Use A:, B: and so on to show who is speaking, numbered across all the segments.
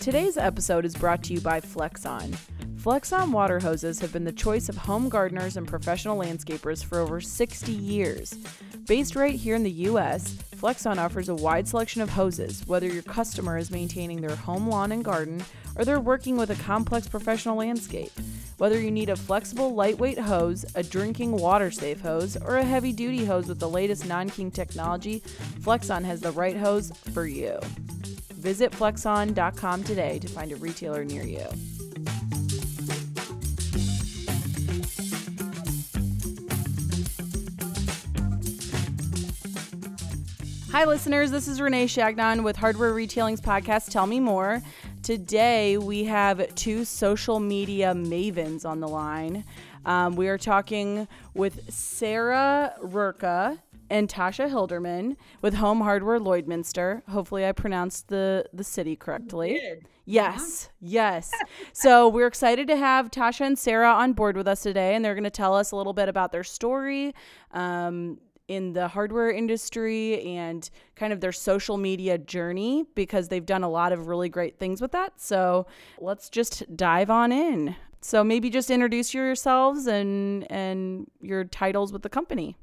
A: Today's episode is brought to you by Flexon. Flexon water hoses have been the choice of home gardeners and professional landscapers for over 60 years. Based right here in the US, Flexon offers a wide selection of hoses, whether your customer is maintaining their home lawn and garden or they're working with a complex professional landscape. Whether you need a flexible, lightweight hose, a drinking water safe hose, or a heavy duty hose with the latest non kink technology, Flexon has the right hose for you. Visit flexon.com today to find a retailer near you. Hi, listeners. This is Renee Changnon with Hardware Retailing's podcast, Tell Me More. Today, we have two social media mavens on the line. Um, we are talking with Sarah Rurka and Tasha Hilderman with Home Hardware Lloydminster. Hopefully, I pronounced the the city correctly. Yes, yes. so we're excited to have Tasha and Sarah on board with us today, and they're going to tell us a little bit about their story. Um, in the hardware industry and kind of their social media journey because they've done a lot of really great things with that. So let's just dive on in. So maybe just introduce yourselves and and your titles with the company.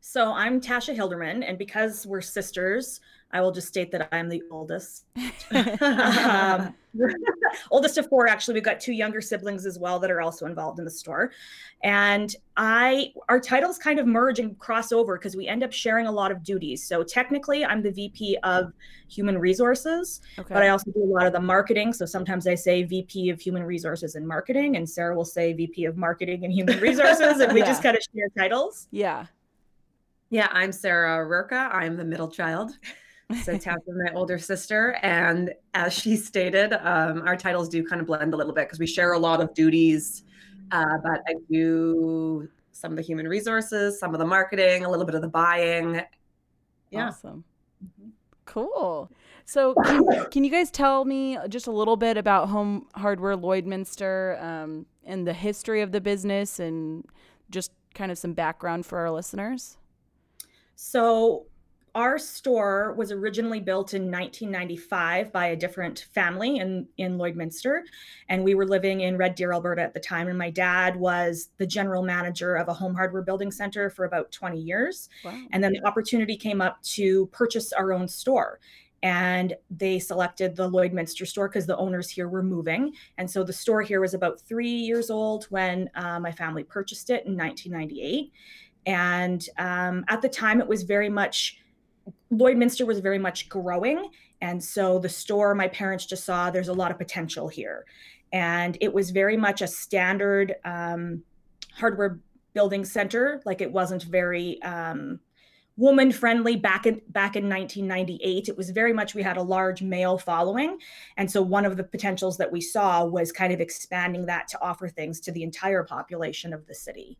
B: So I'm Tasha Hilderman, and because we're sisters, I will just state that I'm the oldest. um, oldest of four, actually. We've got two younger siblings as well that are also involved in the store. And I, our titles kind of merge and cross over because we end up sharing a lot of duties. So technically, I'm the VP of Human Resources, okay. but I also do a lot of the marketing. So sometimes I say VP of Human Resources and Marketing, and Sarah will say VP of Marketing and Human Resources, and we yeah. just kind of share titles.
A: Yeah.
C: Yeah, I'm Sarah Rurka. I'm the middle child. So Tasha is my older sister. And as she stated, um, our titles do kind of blend a little bit because we share a lot of duties. Uh, but I do some of the human resources, some of the marketing, a little bit of the buying.
A: Yeah. Awesome. Mm-hmm. Cool. So, can, can, you guys tell me just a little bit about Home Hardware Lloydminster um, and the history of the business and just kind of some background for our listeners?
B: So our store was originally built in 1995 by a different family in, in Lloydminster. And we were living in Red Deer, Alberta at the time. And my dad was the general manager of a home hardware building center for about 20 years. Wow. And then the opportunity came up to purchase our own store. And they selected the Lloydminster store because the owners here were moving. And so the store here was about three years old when uh, my family purchased it in 1998. And um, at the time, it was very much, Lloydminster was very much growing. And so the store, my parents just saw there's a lot of potential here. And it was very much a standard um, hardware building center. Like it wasn't very um, woman friendly back in back in 1998 it was very much we had a large male following and so one of the potentials that we saw was kind of expanding that to offer things to the entire population of the city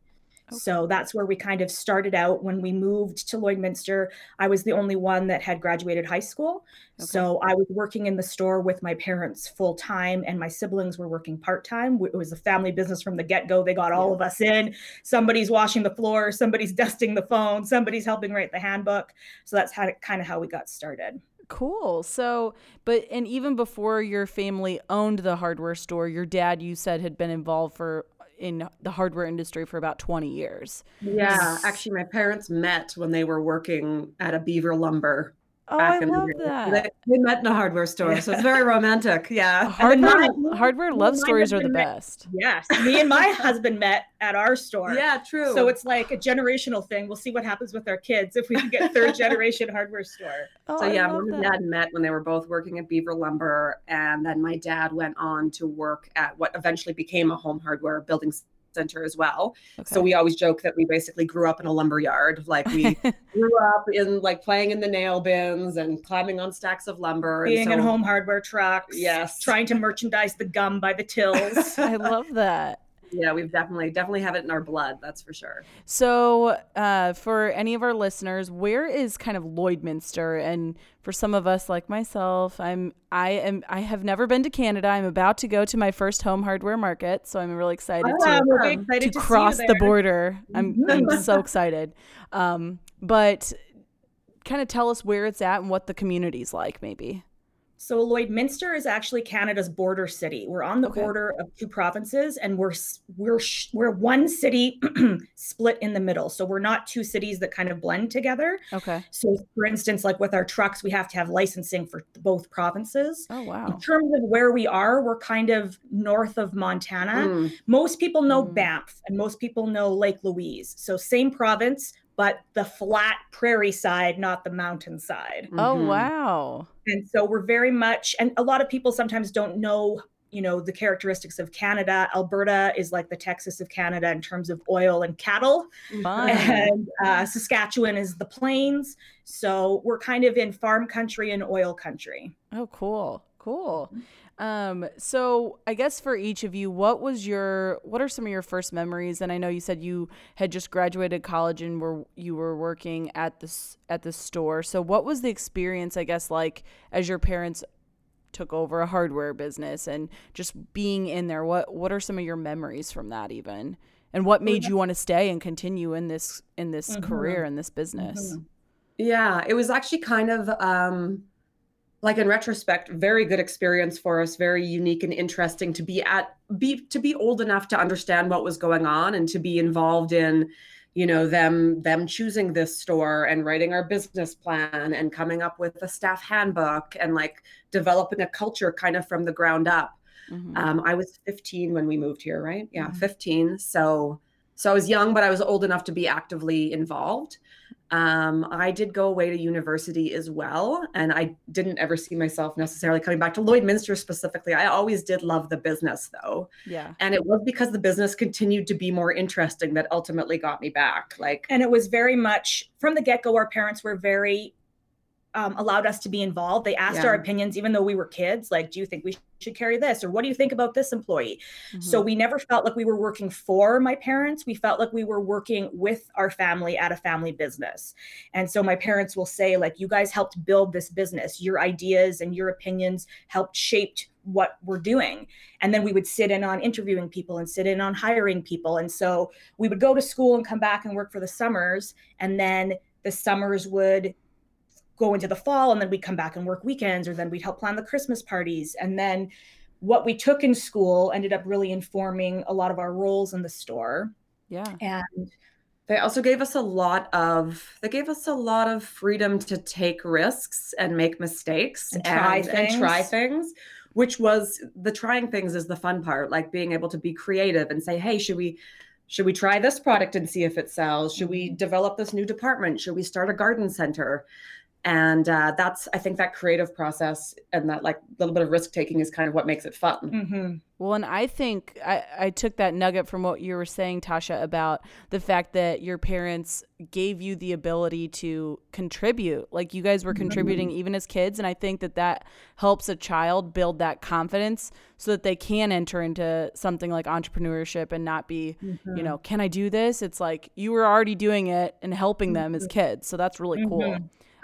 B: Okay. So that's where we kind of started out when we moved to Lloydminster. I was the only one that had graduated high school. Okay. So I was working in the store with my parents full time, and my siblings were working part time. It was a family business from the get go. They got all yeah. of us in. Somebody's washing the floor, somebody's dusting the phone, somebody's helping write the handbook. So that's how kind of how we got started.
A: Cool. So, but and even before your family owned the hardware store, your dad, you said, had been involved for in the hardware industry for about 20 years.
C: Yeah, actually, my parents met when they were working at a Beaver Lumber
A: Oh, I love that.
C: They, they, met in a hardware store, so it's very romantic. Yeah.
A: Hardware, my, hardware love stories are the met, best.
B: Yes. Me and my husband met at our store.
C: Yeah, true.
B: So it's like a generational thing. We'll see what happens with our kids if we can get third generation hardware store.
C: Oh, so yeah, mom and dad met when they were both working at Beaver Lumber. And then my dad went on to work at what eventually became a home hardware building center as well. Okay. So we always joke that we basically grew up in a lumber yard. Like we grew up in like playing in the nail bins and climbing on stacks of lumber.
B: Being
C: so,
B: in home hardware trucks.
C: Yes.
B: Trying to merchandise the gum by the tills.
A: I love that.
C: Yeah, we've definitely definitely have it in our blood. That's for sure.
A: So, uh, for any of our listeners, where is kind of Lloydminster? And for some of us, like myself, I'm I am I have never been to Canada. I'm about to go to my first home hardware market, so I'm really excited
B: Oh,
A: to
B: we're excited
A: to
B: to
A: cross the border. I'm I'm so excited. Um, but kind of tell us where it's at and what the community's like, maybe.
B: So Lloydminster is actually Canada's border city. We're on the
A: Okay.
B: border of two provinces, and we're we're we're one city split in the middle. So we're not two cities that kind of blend together.
A: Okay.
B: So, for instance, like with our trucks, we have to have licensing for both provinces.
A: Oh wow.
B: In terms of where we are, we're kind of north of Montana.
C: Mm.
B: Most people know
A: Mm.
B: Banff, and most people know Lake Louise. So same province, but the flat prairie side, not the mountain side.
A: Oh
C: Mhm.
A: wow.
B: And so we're very much, and a lot of people sometimes don't know, you know, the characteristics of Canada. Alberta is like the Texas of Canada in terms of oil and cattle,
A: Fun.
B: and uh, Saskatchewan is the plains. So we're kind of in farm country and oil country.
A: Oh, cool. Cool. Um, so I guess for each of you, what was your what are some of your first memories? And I know you said you had just graduated college and were you were working at this at the store. So what was the experience, I guess, like as your parents took over a hardware business and just being in there? What what are some of your memories from that even? And what made you want to stay and continue in this in this
B: Mhm.
A: career in this business?
B: Mhm.
C: Yeah, it was actually kind of um like in retrospect, very good experience for us, very unique and interesting to be at be to be old enough to understand what was going on and to be involved in you know them them choosing this store and writing our business plan and coming up with a staff handbook and like developing a culture kind of from the ground up
A: Mhm.
C: um, I was 15 when we moved here, right? Yeah,
B: Mhm.
C: 15. So, so I was young, but I was old enough to be actively involved. Um, I did go away to university as well, and I didn't ever see myself necessarily coming back to Lloydminster specifically. I always did love the business, though,
A: yeah.
C: and it was because the business continued to be more interesting that ultimately got me back. Like,
B: And it was very much from the get go, our parents were very um, allowed us to be involved. They asked our opinions, even though we were kids. Like, do you think we should carry this? Or what do you think about this employee? So
A: Mhm.
B: we never felt like we were working for my parents. We felt like we were working with our family at a family business. And so my parents will say, like, you guys helped build this business. Your ideas and your opinions helped shaped what we're doing. And then we would sit in on interviewing people and sit in on hiring people. And so we would go to school and come back and work for the summers. And then the summers would go into the fall and then we'd come back and work weekends or then we'd help plan the christmas parties and then what we took in school ended up really informing a lot of our roles in the store
A: yeah.
B: and
C: They also gave us a lot of they gave us a lot of freedom to take risks and make mistakes
B: And try
C: and try
B: things.
C: things, which was the trying things is the fun part, like being able to be creative and say, "Hey, should we should we try this product and see if it sells? Should we mm-hmm. develop this new department? Should we start a garden center?" And uh, that's I think that creative process and that like little bit of risk taking is kind of what makes it fun.
B: mhm,
A: Well, and I think I, I took that nugget from what you were saying, Tasha, about the fact that your parents gave you the ability to contribute. Like you guys were contributing even as kids. And I think that that helps a child build that confidence so that they can enter into something like entrepreneurship and not be, you know, can I do this? It's like you were already doing it and helping them as kids. So that's really cool.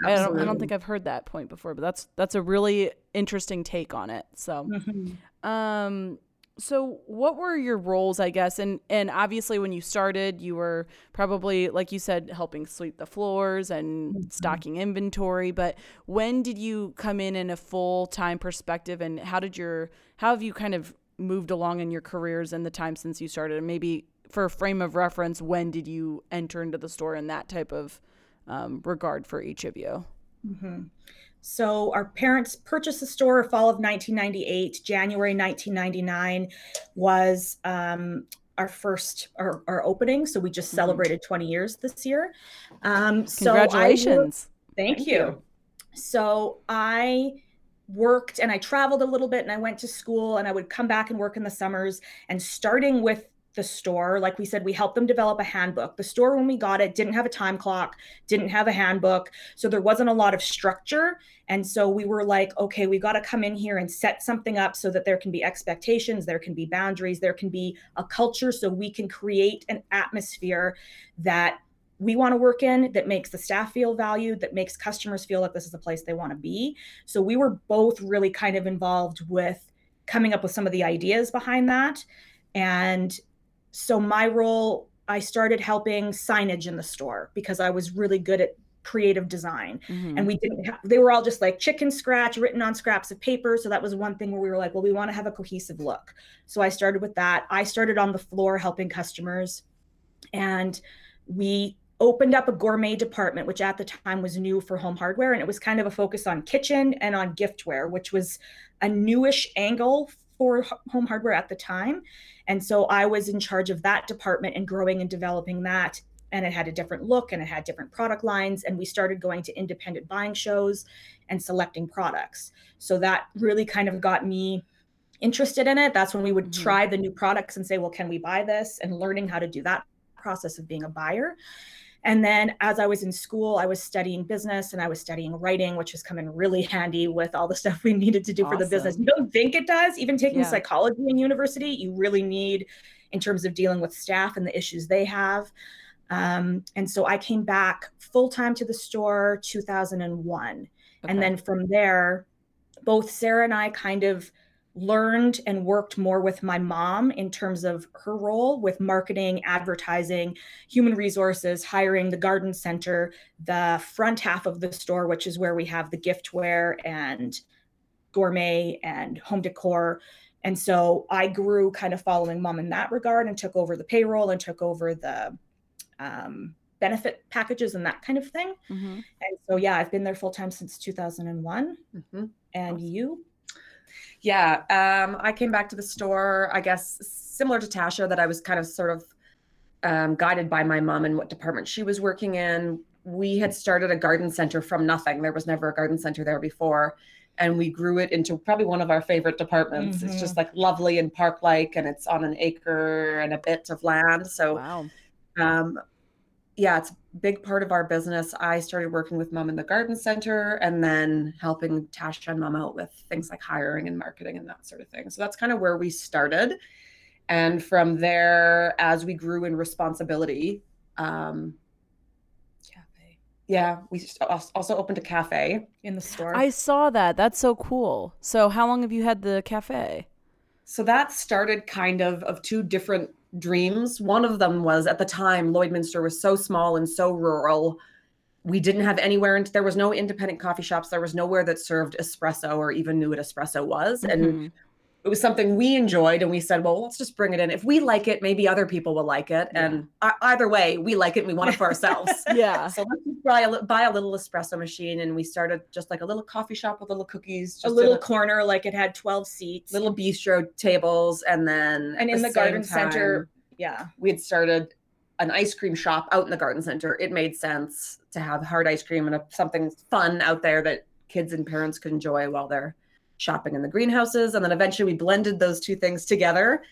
A: I don't, I don't think I've heard that point before, but that's that's a really interesting take on it. So,
B: mhm.
A: um, so what were your roles, I guess, and and obviously when you started, you were probably like you said, helping sweep the floors and stocking inventory. But when did you come in in a full time perspective, and how did your how have you kind of moved along in your careers in the time since you started? And maybe for a frame of reference, when did you enter into the store in that type of um, regard for each of you?
B: Mhm. So our parents purchased the store fall of 1998. January 1999 was um, our first our, our opening. So we just
A: Mhm.
B: celebrated 20 years this year. Um, so I
A: Congratulations.
B: Thank,
C: Thank
B: you.
C: you.
B: So I worked and I traveled a little bit and I went to school and I would come back and work in the summers. And starting with the store. Like we said, we helped them develop a handbook. The store, when we got it, didn't have a time clock, didn't have a handbook. So there wasn't a lot of structure. And so we were like, okay, we got to come in here and set something up so that there can be expectations, there can be boundaries, there can be a culture so we can create an atmosphere that we want to work in that makes the staff feel valued that makes customers feel like this is a place they want to be so we were both really kind of involved with coming up with some of the ideas behind that and so my role i started helping signage in the store because i was really good at creative design. Mm-hmm. and we didn't have they were all just like chicken scratch written on scraps of paper. So that was one thing where we were like well we want to have a cohesive look. So i started with that. I started on the floor helping customers. And we opened up a gourmet department which at the time was new for home hardware. And it was kind of a focus on kitchen and on giftware which was a newish angle for home hardware at the time and so I was in charge of that department and growing and developing that. And it had a different look and it had different product lines. And we started going to independent buying shows and selecting products. So that really kind of got me interested in it. That's when we would mm-hmm. try the new products and say, well, can we buy this? And learning how to do that process of being a buyer. And then as I was in school, I was studying business and I was studying writing, which has come in really handy with all the stuff we needed to do awesome. for the business. You don't think it does. Even taking yeah. psychology in university, you really need in terms of dealing with staff and the issues they have. Um, and so I came back full time to the store 2001. Okay. And then from there, both Sarah and I kind of learned and worked more with my mom in terms of her role with marketing, advertising, human resources, hiring the garden center, the front half of the store, which is where we have the giftware and gourmet and home decor. And so I grew kind of following mom in that regard and took over the payroll and took over the um, benefit packages and that kind of thing. Mm-hmm. And so, yeah, I've been there full time since 2001. Mm-hmm. And awesome. you?
C: Yeah, um, I came back to the store, I guess, similar to Tasha, that I was kind of sort of um, guided by my mom and what department she was working in. We had started a garden center from nothing. There was never a garden center there before. And we grew it into probably one of our favorite departments. Mm-hmm. It's just like lovely and park like, and it's on an acre and a bit of land. So, wow. um, yeah, it's a big part of our business. I started working with mom in the garden center and then helping Tasha and mom out with things like hiring and marketing and that sort of thing. So that's kind of where we started. And from there, as we grew in responsibility, um, cafe. Yeah, we also opened a cafe
B: in the store.
A: I saw that. That's so cool. So, how long have you had the cafe?
C: So that started kind of of two different dreams. One of them was at the time, Lloydminster was so small and so rural. We didn't have anywhere, and there was no independent coffee shops. There was nowhere that served espresso or even knew what espresso was. Mm-hmm. And it was something we enjoyed and we said well let's just bring it in. If we like it maybe other people will like it. Yeah. and either way we like it and we want it for ourselves.
A: Yeah.
C: So let's buy a, buy a little espresso machine and we started just like a little coffee shop with little cookies
B: a little corner like it had 12 seats.
C: Little bistro tables and then
B: and in the, the garden time, center yeah.
C: we had started an ice cream shop out in the garden center. It made sense to have hard ice cream and a, something fun out there that kids and parents could enjoy while they're shopping in the greenhouses. And then eventually we blended those two things together.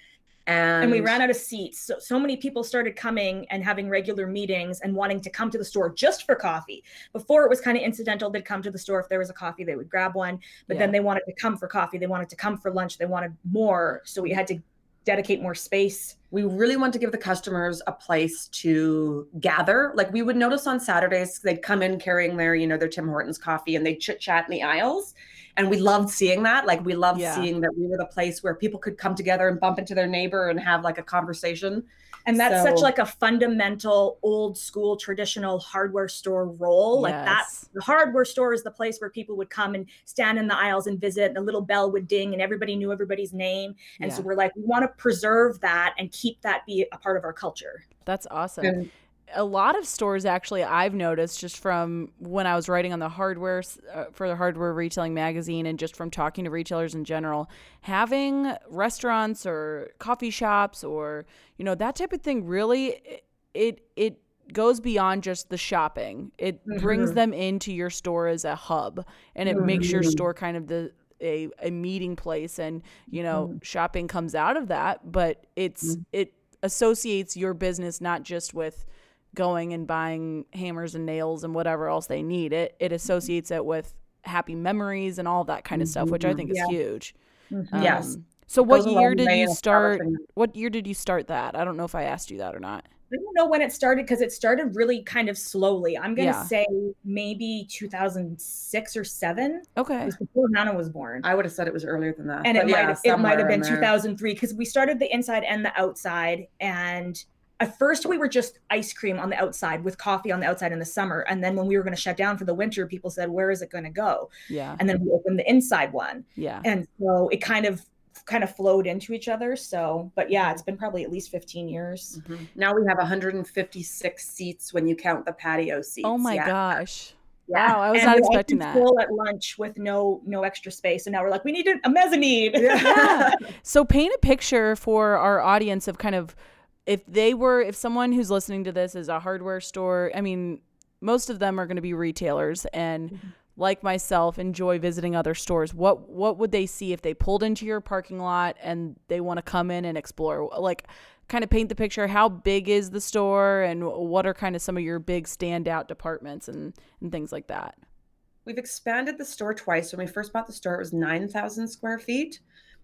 C: And,
B: and we ran out of seats. So, so many people started coming and having regular meetings and wanting to come to the store just for coffee. Before it was kind of incidental. They'd come to the store if there was a coffee, they would grab one. But yeah. then they wanted to come for coffee. They wanted to come for lunch. They wanted more. So we had to dedicate more space.
C: We really want to give the customers a place to gather. Like we would notice on Saturdays, they'd come in carrying their, you know, their Tim Hortons coffee and they'd chit chat in the aisles and we loved seeing that like we loved yeah. seeing that we were the place where people could come together and bump into their neighbor and have like a conversation
B: and that's so, such like a fundamental old school traditional hardware store role yes. like that the hardware store is the place where people would come and stand in the aisles and visit and the little bell would ding and everybody knew everybody's name and yeah. so we're like we want to preserve that and keep that be a part of our culture
A: that's awesome and, a lot of stores actually I've noticed just from when I was writing on the hardware uh, for the hardware retailing magazine and just from talking to retailers in general having restaurants or coffee shops or you know that type of thing really it it goes beyond just the shopping it mm-hmm. brings them into your store as a hub and it mm-hmm. makes your mm-hmm. store kind of the a, a meeting place and you know mm-hmm. shopping comes out of that but it's mm-hmm. it associates your business not just with going and buying hammers and nails and whatever else they need. It it associates it with happy memories and all that kind of stuff, which I think
B: Yeah.
A: is huge.
C: Mm-hmm. Yes.
A: Um, So what
C: Goes
A: year did you start? What year did you start that? I don't know if I asked you that or not.
B: I don't know when it started because it started really kind of slowly. I'm gonna
A: Yeah.
B: say maybe 2006 or seven. It
A: Okay.
B: was before Hannah was born.
C: I would have said it was earlier than that.
B: and it
C: yeah,
B: might have, it might have been
C: there.
B: 2003 because we started the inside and the outside and at first we were just ice cream on the outside with coffee on the outside in the summer and then when we were going to shut down for the winter people said where is it going to go
A: Yeah.
B: and then we opened the inside one
A: Yeah.
B: and so it kind of kind of flowed into each other so but yeah it's been probably at least 15 years
C: Mhm. Now we have 156 seats when you count the patio seats.
A: Oh my
C: yeah.
A: gosh.
C: Yeah.
A: Wow, I was
B: And
A: not expecting that.
B: full at lunch with no no extra space and now we're like we need a, a mezzanine
A: Yeah. So paint a picture for our audience of kind of if they were if someone who's listening to this is a hardware store, I mean, most of them are going to be retailers and
B: Mm-hmm.
A: like myself enjoy visiting other stores. What what would they see if they pulled into your parking lot and they want to come in and explore? Like kind of paint the picture how big is the store and what are kind of some of your big standout departments and and things like that.
C: We've expanded the store twice. When we first bought the store, it was 9,000 square feet.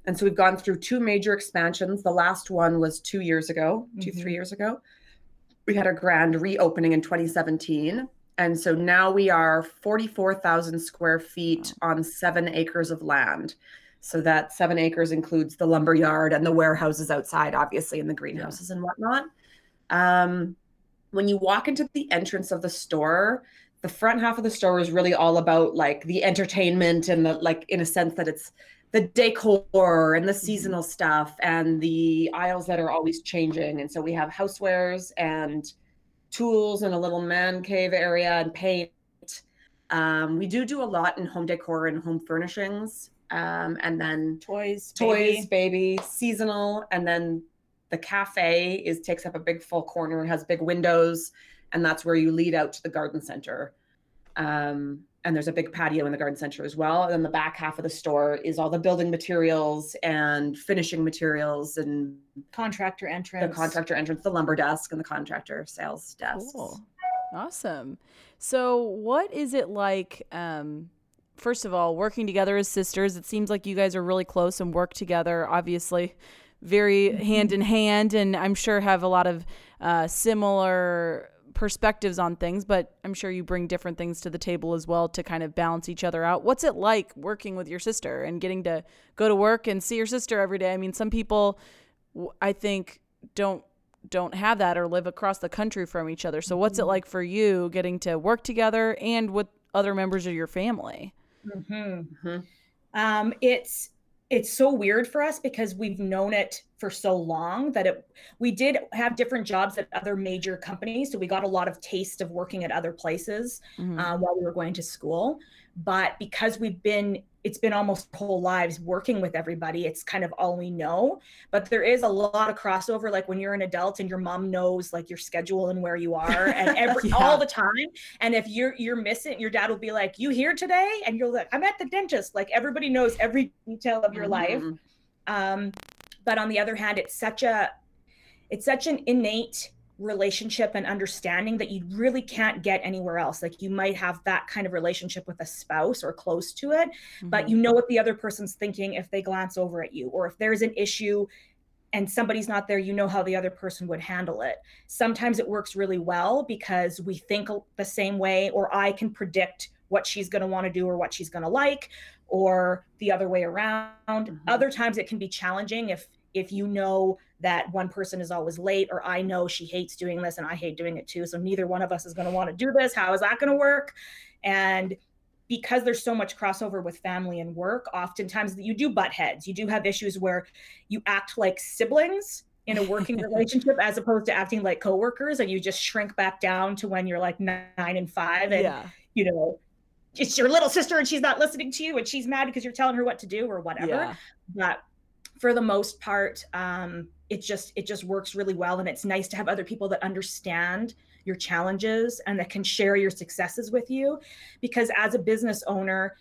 C: And so we've gone through two major expansions. The last one was two years ago, 2
B: Mhm.
C: three years ago. We had a grand reopening in 2017. And so now we are 44,000 square feet on seven acres of land. So that seven acres includes the lumber yard and the warehouses outside, obviously, and the greenhouses and whatnot. Um, when you walk into the entrance of the store, the front half of the store is really all about like the entertainment and the like in a sense that it's the decor and the seasonal stuff and the aisles that are always changing. And so we have housewares and tools and a little man cave area and paint. Um, we do do a lot in home decor and home furnishings. Um, and then
B: toys
C: toys
B: baby.
C: baby seasonal. And then the cafe is takes up a big full corner and has big windows. And that's where you lead out to the garden center. Um, and there's a big patio in the garden center as well and then the back half of the store is all the building materials and finishing materials and
B: contractor entrance, the
C: contractor entrance the lumber desk and the contractor sales desk.
A: Cool. Awesome. So, what is it like? Um, first of all, working together as sisters. It seems like you guys are really close and work together. Obviously, very hand in hand, and I'm sure have a lot of uh, similar perspectives on things. But I'm sure you bring different things to the table as well to kind of balance each other out. What's it like working with your sister and getting to go to work and see your sister every day? I mean, some people, I think, don't don't have that or live across the country from each other. So what's it like for you getting to work together and with other members of your family?
C: Mhm.
B: Um, it's it's so weird for us because we've known it for so long that it we did have different jobs at other major companies, so we got a lot of taste of working at other places
A: Mhm.
B: uh, while we were going to school. But because we've been it's been almost whole lives working with everybody, it's kind of all we know. But there is a lot of crossover, like when you're an adult and your mom knows like your schedule and where you are and every
A: Yeah.
B: all the time. And if you're you're missing, your dad will be like, "You here today?" And you're like, "I'm at the dentist." Like everybody knows every detail of your life.
C: Mhm.
B: Um, but on the other hand, it's such a it's such an innate relationship and understanding that you really can't get anywhere else. Like you might have that kind of relationship with a spouse or close to it, but
A: Mhm.
B: you know what the other person's thinking if they glance over at you or if there's an issue and somebody's not there you know how the other person would handle it sometimes it works really well because we think the same way or i can predict what she's going to want to do or what she's going to like or the other way around
C: Mhm.
B: other times it can be challenging if if you know that one person is always late or i know she hates doing this and i hate doing it too so neither one of us is going to want to do this how is that going to work and because there's so much crossover with family and work oftentimes you do butt heads you do have issues where you act like siblings in a working relationship as opposed to acting like coworkers and you just shrink back down to when you're like nine and five and
A: yeah.
B: you know it's your little sister and she's not listening to you and she's mad because you're telling her what to do or whatever
A: Yeah.
B: but for the most part um it just it just works really well and it's nice to have other people that understand your challenges and that can share your successes with you because as a business owner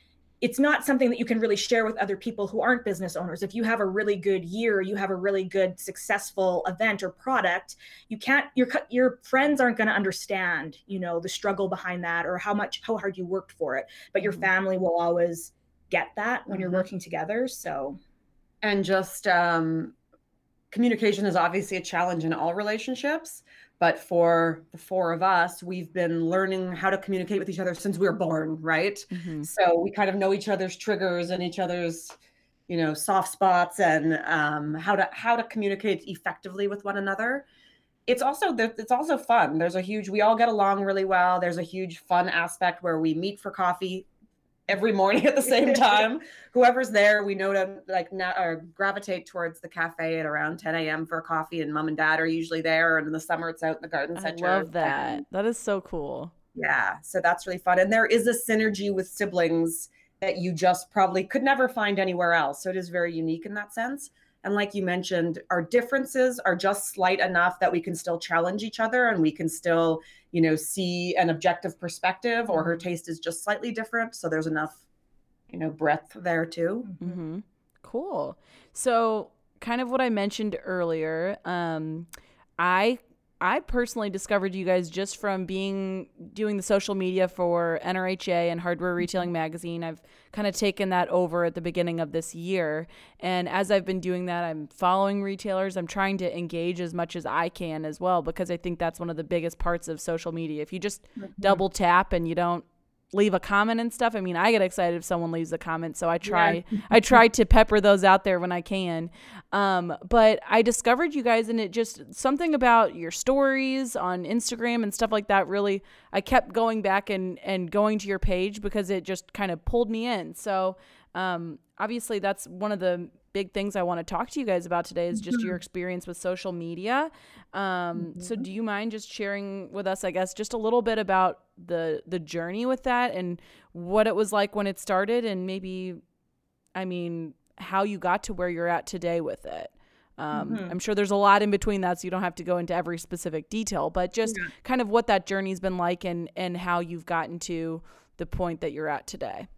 B: it's not something that you can really share with other people who aren't business owners. If you have a really good year, you have a really good successful event or product, you can't your your friends aren't going to understand, you know, the struggle behind that or how much how hard you worked for it, but your mm-hmm. family will always get that when mm-hmm. you're working together, so
C: and just um communication is obviously a challenge in all relationships but for the four of us we've been learning how to communicate with each other since we were born right? Mm-hmm. so we kind of know each other's triggers and each other's you know soft spots and um, how to how to communicate effectively with one another. It's also it's also fun. There's a huge we all get along really well. There's a huge fun aspect where we meet for coffee every morning at the same time. Whoever's there, we know to like not or gravitate towards the cafe at around 10 a.m. for coffee, and mom and dad are usually there. And in the summer, it's out in the garden center.
A: I love that. And, that is so cool.
C: Yeah, so that's really fun, and there is a synergy with siblings that you just probably could never find anywhere else. So it is very unique in that sense. And like you mentioned, our differences are just slight enough that we can still challenge each other and we can still, you know, see an objective perspective or her mm-hmm. taste is just slightly different. So there's enough, you know, breadth there too.
A: Mm-hmm. Cool. So, kind of what I mentioned earlier, um, I I personally discovered you guys just from being doing the social media for NRHA and Hardware Retailing Magazine. I've kind of taken that over at the beginning of this year. And as I've been doing that, I'm following retailers. I'm trying to engage as much as I can as well because I think that's one of the biggest parts of social media. If you just mm-hmm. double tap and you don't leave a comment and stuff. I mean, I get excited if someone leaves a comment, so I try yeah. I try to pepper those out there when I can. Um, but I discovered you guys and it just something about your stories on Instagram and stuff like that really I kept going back and and going to your page because it just kind of pulled me in. So, um, obviously that's one of the big things I want to talk to you guys about today is just mm-hmm. your experience with social media. Um, mm-hmm. So, do you mind just sharing with us, I guess, just a little bit about the the journey with that and what it was like when it started, and maybe, I mean, how you got to where you're at today with it. Um, mm-hmm. I'm sure there's a lot in between that, so you don't have to go into every specific detail, but just yeah. kind of what that journey's been like and and how you've gotten to the point that you're at today.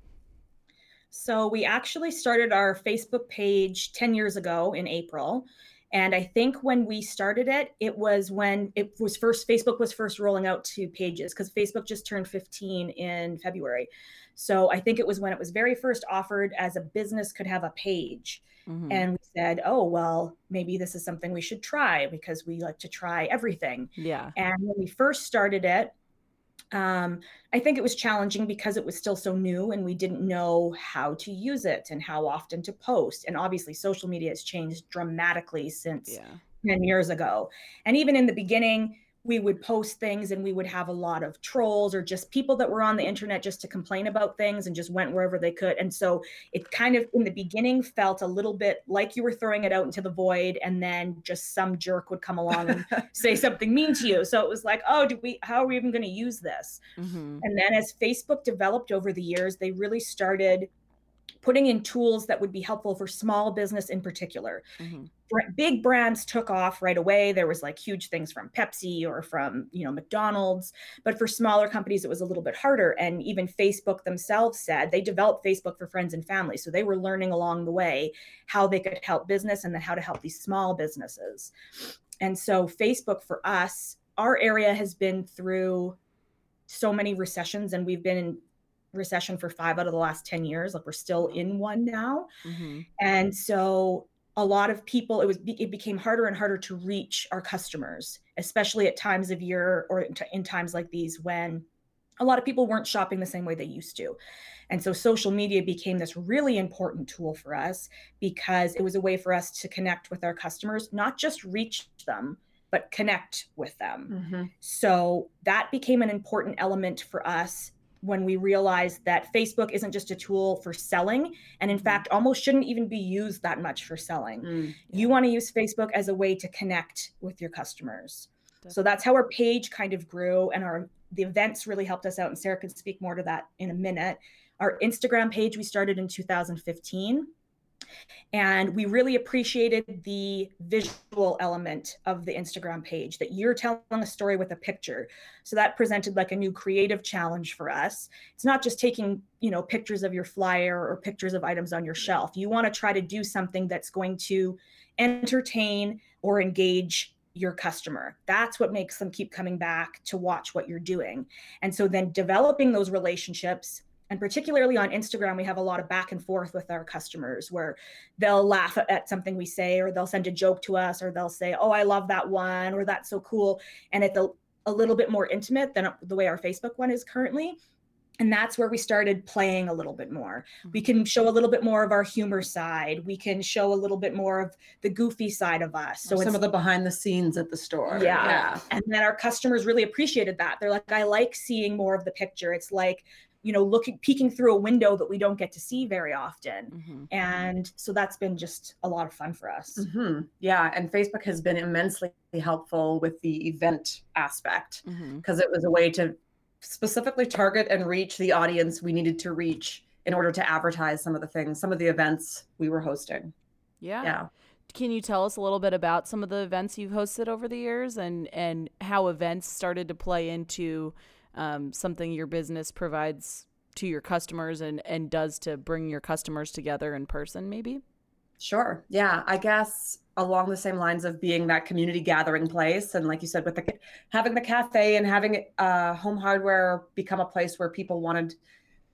B: So we actually started our Facebook page 10 years ago in April. And I think when we started it, it was when it was first, Facebook was first rolling out to pages because Facebook just turned 15 in February. So I think it was when it was very first offered as a business could have a page. Mm-hmm. And we said, oh, well, maybe this is something we should try because we like to try everything.
A: Yeah.
B: And when we first started it, um, I think it was challenging because it was still so new and we didn't know how to use it and how often to post. And obviously, social media has changed dramatically since yeah. 10 years ago. And even in the beginning, we would post things and we would have a lot of trolls or just people that were on the internet just to complain about things and just went wherever they could. And so it kind of in the beginning felt a little bit like you were throwing it out into the void and then just some jerk would come along and say something mean to you. So it was like, oh, do we how are we even going to use this? Mm-hmm. And then as Facebook developed over the years, they really started putting in tools that would be helpful for small business in particular. Mm-hmm. Big brands took off right away. There was like huge things from Pepsi or from, you know, McDonald's, but for smaller companies it was a little bit harder and even Facebook themselves said they developed Facebook for friends and family. So they were learning along the way how they could help business and then how to help these small businesses. And so Facebook for us, our area has been through so many recessions and we've been in recession for five out of the last 10 years like we're still in one now mm-hmm. and so a lot of people it was it became harder and harder to reach our customers especially at times of year or in times like these when a lot of people weren't shopping the same way they used to and so social media became this really important tool for us because it was a way for us to connect with our customers not just reach them but connect with them mm-hmm. so that became an important element for us when we realized that Facebook isn't just a tool for selling, and in mm-hmm. fact, almost shouldn't even be used that much for selling. Mm, yeah. You want to use Facebook as a way to connect with your customers. Definitely. So that's how our page kind of grew, and our the events really helped us out. And Sarah can speak more to that in a minute. Our Instagram page we started in 2015. And we really appreciated the visual element of the Instagram page that you're telling a story with a picture. So that presented like a new creative challenge for us. It's not just taking, you know, pictures of your flyer or pictures of items on your shelf. You want to try to do something that's going to entertain or engage your customer. That's what makes them keep coming back to watch what you're doing. And so then developing those relationships and particularly on Instagram, we have a lot of back and forth with our customers where they'll laugh at something we say, or they'll send a joke to us, or they'll say, Oh, I love that one, or that's so cool. And it's a, a little bit more intimate than the way our Facebook one is currently. And that's where we started playing a little bit more. We mm-hmm. can show a little bit more of our humor side. We can show a little bit more of the goofy side of us.
C: So some of the behind the scenes at the store.
B: Yeah. yeah. And then our customers really appreciated that. They're like, I like seeing more of the picture. It's like you know looking peeking through a window that we don't get to see very often mm-hmm. and so that's been just a lot of fun for us
C: mm-hmm. yeah and facebook has been immensely helpful with the event aspect because mm-hmm. it was a way to specifically target and reach the audience we needed to reach in order to advertise some of the things some of the events we were hosting
A: yeah yeah can you tell us a little bit about some of the events you've hosted over the years and and how events started to play into um, something your business provides to your customers and, and does to bring your customers together in person, maybe?
C: Sure. Yeah. I guess along the same lines of being that community gathering place. And like you said, with the having the cafe and having uh, home hardware become a place where people wanted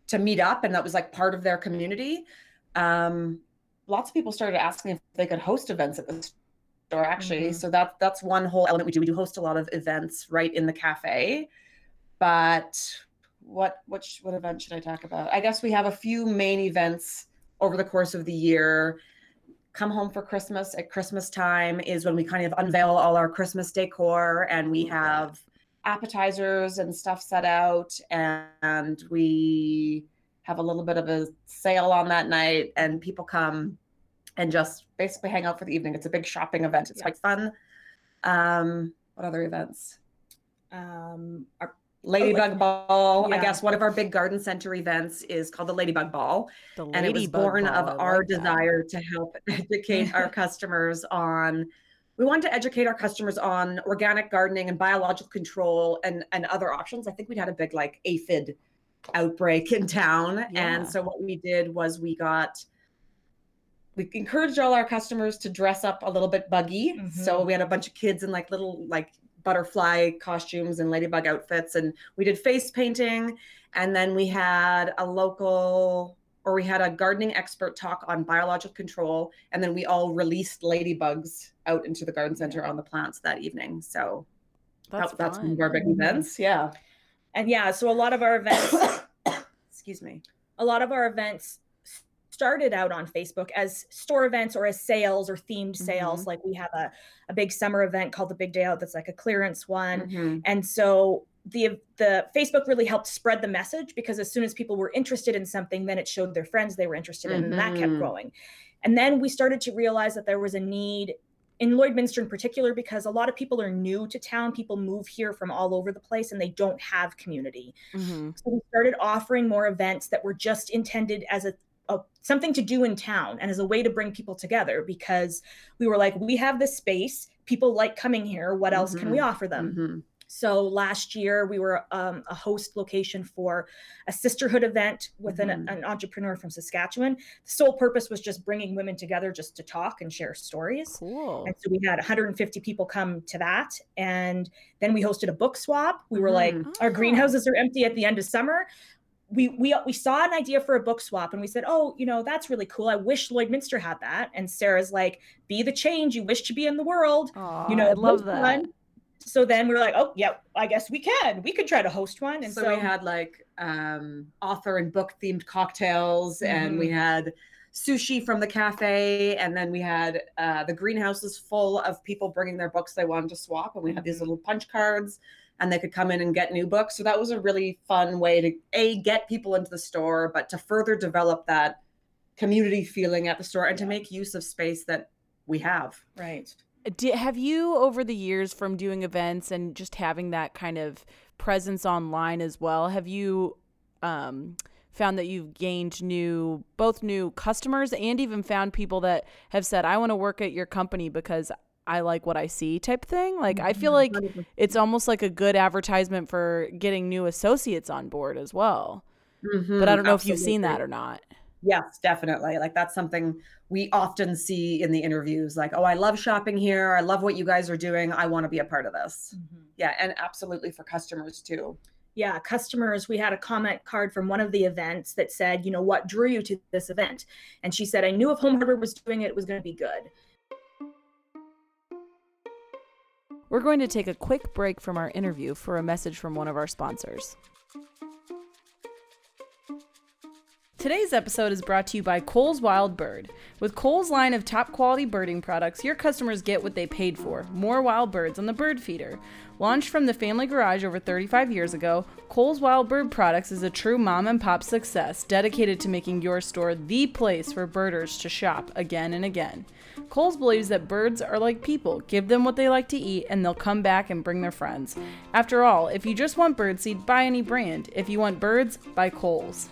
C: to meet up and that was like part of their community. Um, lots of people started asking if they could host events at the store actually. Mm-hmm. So that that's one whole element we do. We do host a lot of events right in the cafe but what what what event should I talk about? I guess we have a few main events over the course of the year. Come home for Christmas at Christmas time is when we kind of unveil all our Christmas decor and we have appetizers and stuff set out and we have a little bit of a sale on that night and people come and just basically hang out for the evening. It's a big shopping event. It's yes. quite fun. Um, what other events? Um, our Ladybug Ball. Yeah. I guess one of our big garden center events is called the Ladybug Ball. The and it was born Ball. of our desire to help educate our customers on we wanted to educate our customers on organic gardening and biological control and and other options. I think we'd had a big like aphid outbreak in town. Yeah. And so what we did was we got we encouraged all our customers to dress up a little bit buggy. Mm-hmm. So we had a bunch of kids in like little like butterfly costumes and ladybug outfits and we did face painting. And then we had a local or we had a gardening expert talk on biological control and then we all released ladybugs out into the garden center on the plants that evening. So that's, that, that's one of our big events yeah.
B: And yeah so a lot of our events excuse me a lot of our events started out on Facebook as store events or as sales or themed sales. Mm-hmm. Like we have a, a big summer event called the Big Day Out that's like a clearance one. Mm-hmm. And so the the Facebook really helped spread the message because as soon as people were interested in something, then it showed their friends they were interested in, mm-hmm. and that kept mm-hmm. growing. And then we started to realize that there was a need in Lloydminster in particular, because a lot of people are new to town. People move here from all over the place and they don't have community. Mm-hmm. So we started offering more events that were just intended as a a, something to do in town and as a way to bring people together because we were like we have this space people like coming here what else mm-hmm. can we mm-hmm. offer them mm-hmm. so last year we were um, a host location for a sisterhood event with mm-hmm. an, an, entrepreneur from saskatchewan the sole purpose was just bringing women together just to talk and share stories
A: cool.
B: and so we had 150 people come to that and then we hosted a book swap we were like oh. our greenhouses are empty at the end of summer we we we saw an idea for a book swap and we said, "Oh, you know, that's really cool. I wish Lloydminster had that." And Sarah's like, "Be the change you wish to be in the world."
A: Aww, you know, I love that. One.
B: So then we are like, "Oh, yeah, I guess we can. We could try to host one."
C: And so, so we had like um, author and book themed cocktails, mm-hmm. and we mm-hmm. had sushi from the cafe, and then we had uh, the greenhouses full of people bringing their books they wanted to swap, and we had these mm-hmm. little punch cards and they could come in and get new books. So that was a really fun way to a get people into the store, but to further develop that community feeling at the store and to make use of space that we have.
B: Right.
A: Did, have you over the years from doing events and just having that kind of presence online as well have you um, found that you've gained new both new customers and even found people that have said I want to work at your company because I like what I see type thing. Like I feel like it's almost like a good advertisement for getting new associates on board as well. Mm-hmm, but I don't know absolutely. if you've seen that or not.
C: Yes, definitely. Like that's something we often see in the interviews like, "Oh, I love shopping here. I love what you guys are doing. I want to be a part of this." Mm-hmm. Yeah, and absolutely for customers too.
B: Yeah, customers, we had a comment card from one of the events that said, you know, what drew you to this event? And she said, I knew if Home Hardware was doing it, it was going to be good.
A: We're going to take a quick break from our interview for a message from one of our sponsors. Today's episode is brought to you by Cole's Wild Bird. With Cole's line of top quality birding products, your customers get what they paid for more wild birds on the bird feeder. Launched from the family garage over 35 years ago, Cole's Wild Bird Products is a true mom and pop success dedicated to making your store the place for birders to shop again and again. Cole's believes that birds are like people. Give them what they like to eat, and they'll come back and bring their friends. After all, if you just want birdseed, buy any brand. If you want birds, buy Cole's.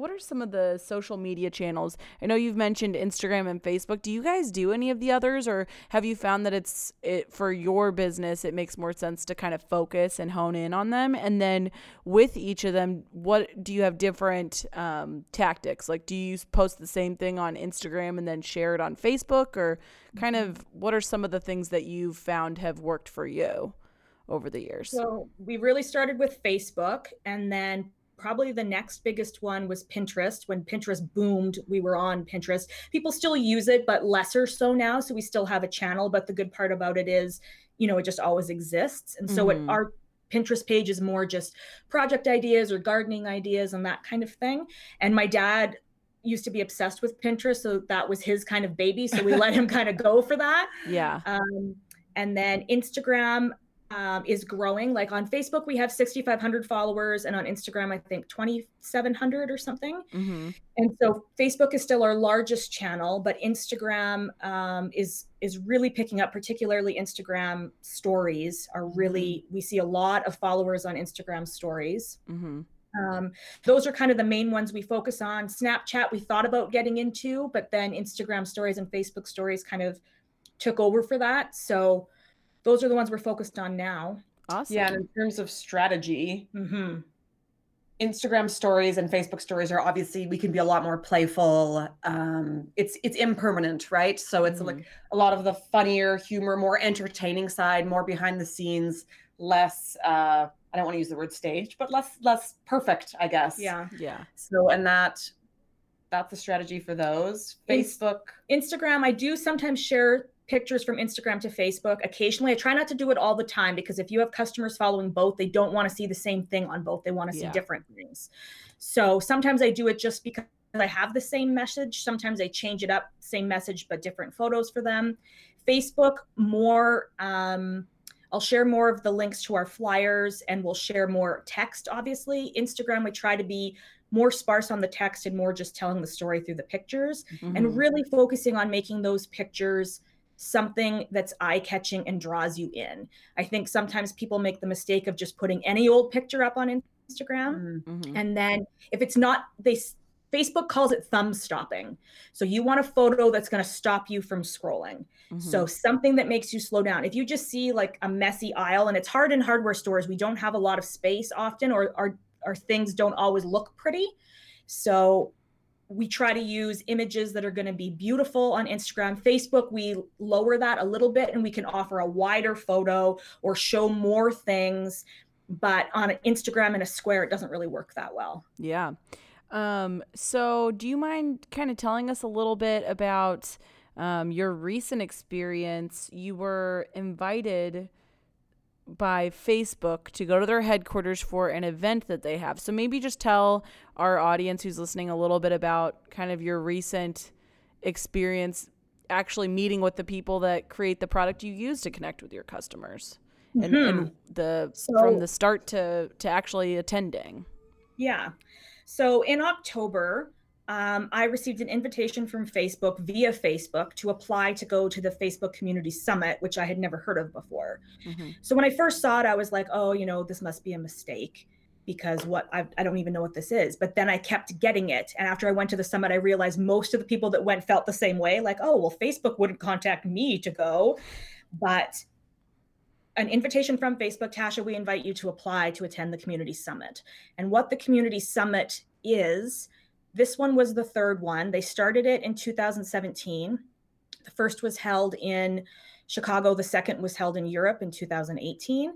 A: What are some of the social media channels? I know you've mentioned Instagram and Facebook. Do you guys do any of the others, or have you found that it's it for your business? It makes more sense to kind of focus and hone in on them. And then with each of them, what do you have different um, tactics? Like, do you post the same thing on Instagram and then share it on Facebook, or kind of what are some of the things that you've found have worked for you? over the years?
B: So we really started with Facebook and then probably the next biggest one was Pinterest. When Pinterest boomed, we were on Pinterest. People still use it, but lesser so now. So we still have a channel. But the good part about it is, you know, it just always exists. And so mm-hmm. it, our Pinterest page is more just project ideas or gardening ideas and that kind of thing. And my dad used to be obsessed with Pinterest. So that was his kind of baby. So we let him kind of go for that.
A: Yeah.
B: Um, and then Instagram, um, is growing. Like on Facebook, we have 6,500 followers, and on Instagram, I think 2,700 or something. Mm-hmm. And so Facebook is still our largest channel, but Instagram um, is is really picking up. Particularly Instagram stories are really mm-hmm. we see a lot of followers on Instagram stories. Mm-hmm. Um, those are kind of the main ones we focus on. Snapchat, we thought about getting into, but then Instagram stories and Facebook stories kind of took over for that. So those are the ones we're focused on now.
C: Awesome. Yeah, and in terms of strategy, mm-hmm. Instagram stories and Facebook stories are obviously we can be a lot more playful. Um, it's it's impermanent, right? So it's mm-hmm. like a lot of the funnier humor, more entertaining side, more behind the scenes, less. Uh, I don't want to use the word staged, but less less perfect, I guess.
B: Yeah,
A: yeah.
C: So and that that's the strategy for those. Facebook,
B: Instagram. I do sometimes share pictures from Instagram to Facebook. Occasionally, I try not to do it all the time because if you have customers following both, they don't want to see the same thing on both. They want to see yeah. different things. So sometimes I do it just because I have the same message. Sometimes I change it up, same message, but different photos for them. Facebook, more. Um, I'll share more of the links to our flyers and we'll share more text, obviously. Instagram, we try to be more sparse on the text and more just telling the story through the pictures mm-hmm. and really focusing on making those pictures something that's eye catching and draws you in. I think sometimes people make the mistake of just putting any old picture up on Instagram. Mm-hmm. And then if it's not, they Facebook calls it thumb stopping. So you want a photo that's going to stop you from scrolling. Mm-hmm. So something that makes you slow down. If you just see like a messy aisle, and it's hard in hardware stores, we don't have a lot of space often, or our, our things don't always look pretty. So we try to use images that are going to be beautiful on Instagram. Facebook, we lower that a little bit and we can offer a wider photo or show more things. But on Instagram in a square, it doesn't really work that well.
A: Yeah. Um, so, do you mind kind of telling us a little bit about um, your recent experience? You were invited by Facebook to go to their headquarters for an event that they have. So maybe just tell our audience who's listening a little bit about kind of your recent experience actually meeting with the people that create the product you use to connect with your customers mm-hmm. and, and, mm-hmm. the so, from the start to to actually attending.
B: Yeah. So in October, um, I received an invitation from Facebook via Facebook to apply to go to the Facebook Community Summit, which I had never heard of before. Mm-hmm. So when I first saw it, I was like, oh, you know, this must be a mistake because what I, I don't even know what this is. But then I kept getting it. And after I went to the summit, I realized most of the people that went felt the same way like, oh, well, Facebook wouldn't contact me to go. But an invitation from Facebook, Tasha, we invite you to apply to attend the Community Summit. And what the Community Summit is, this one was the third one. They started it in 2017. The first was held in Chicago, the second was held in Europe in 2018.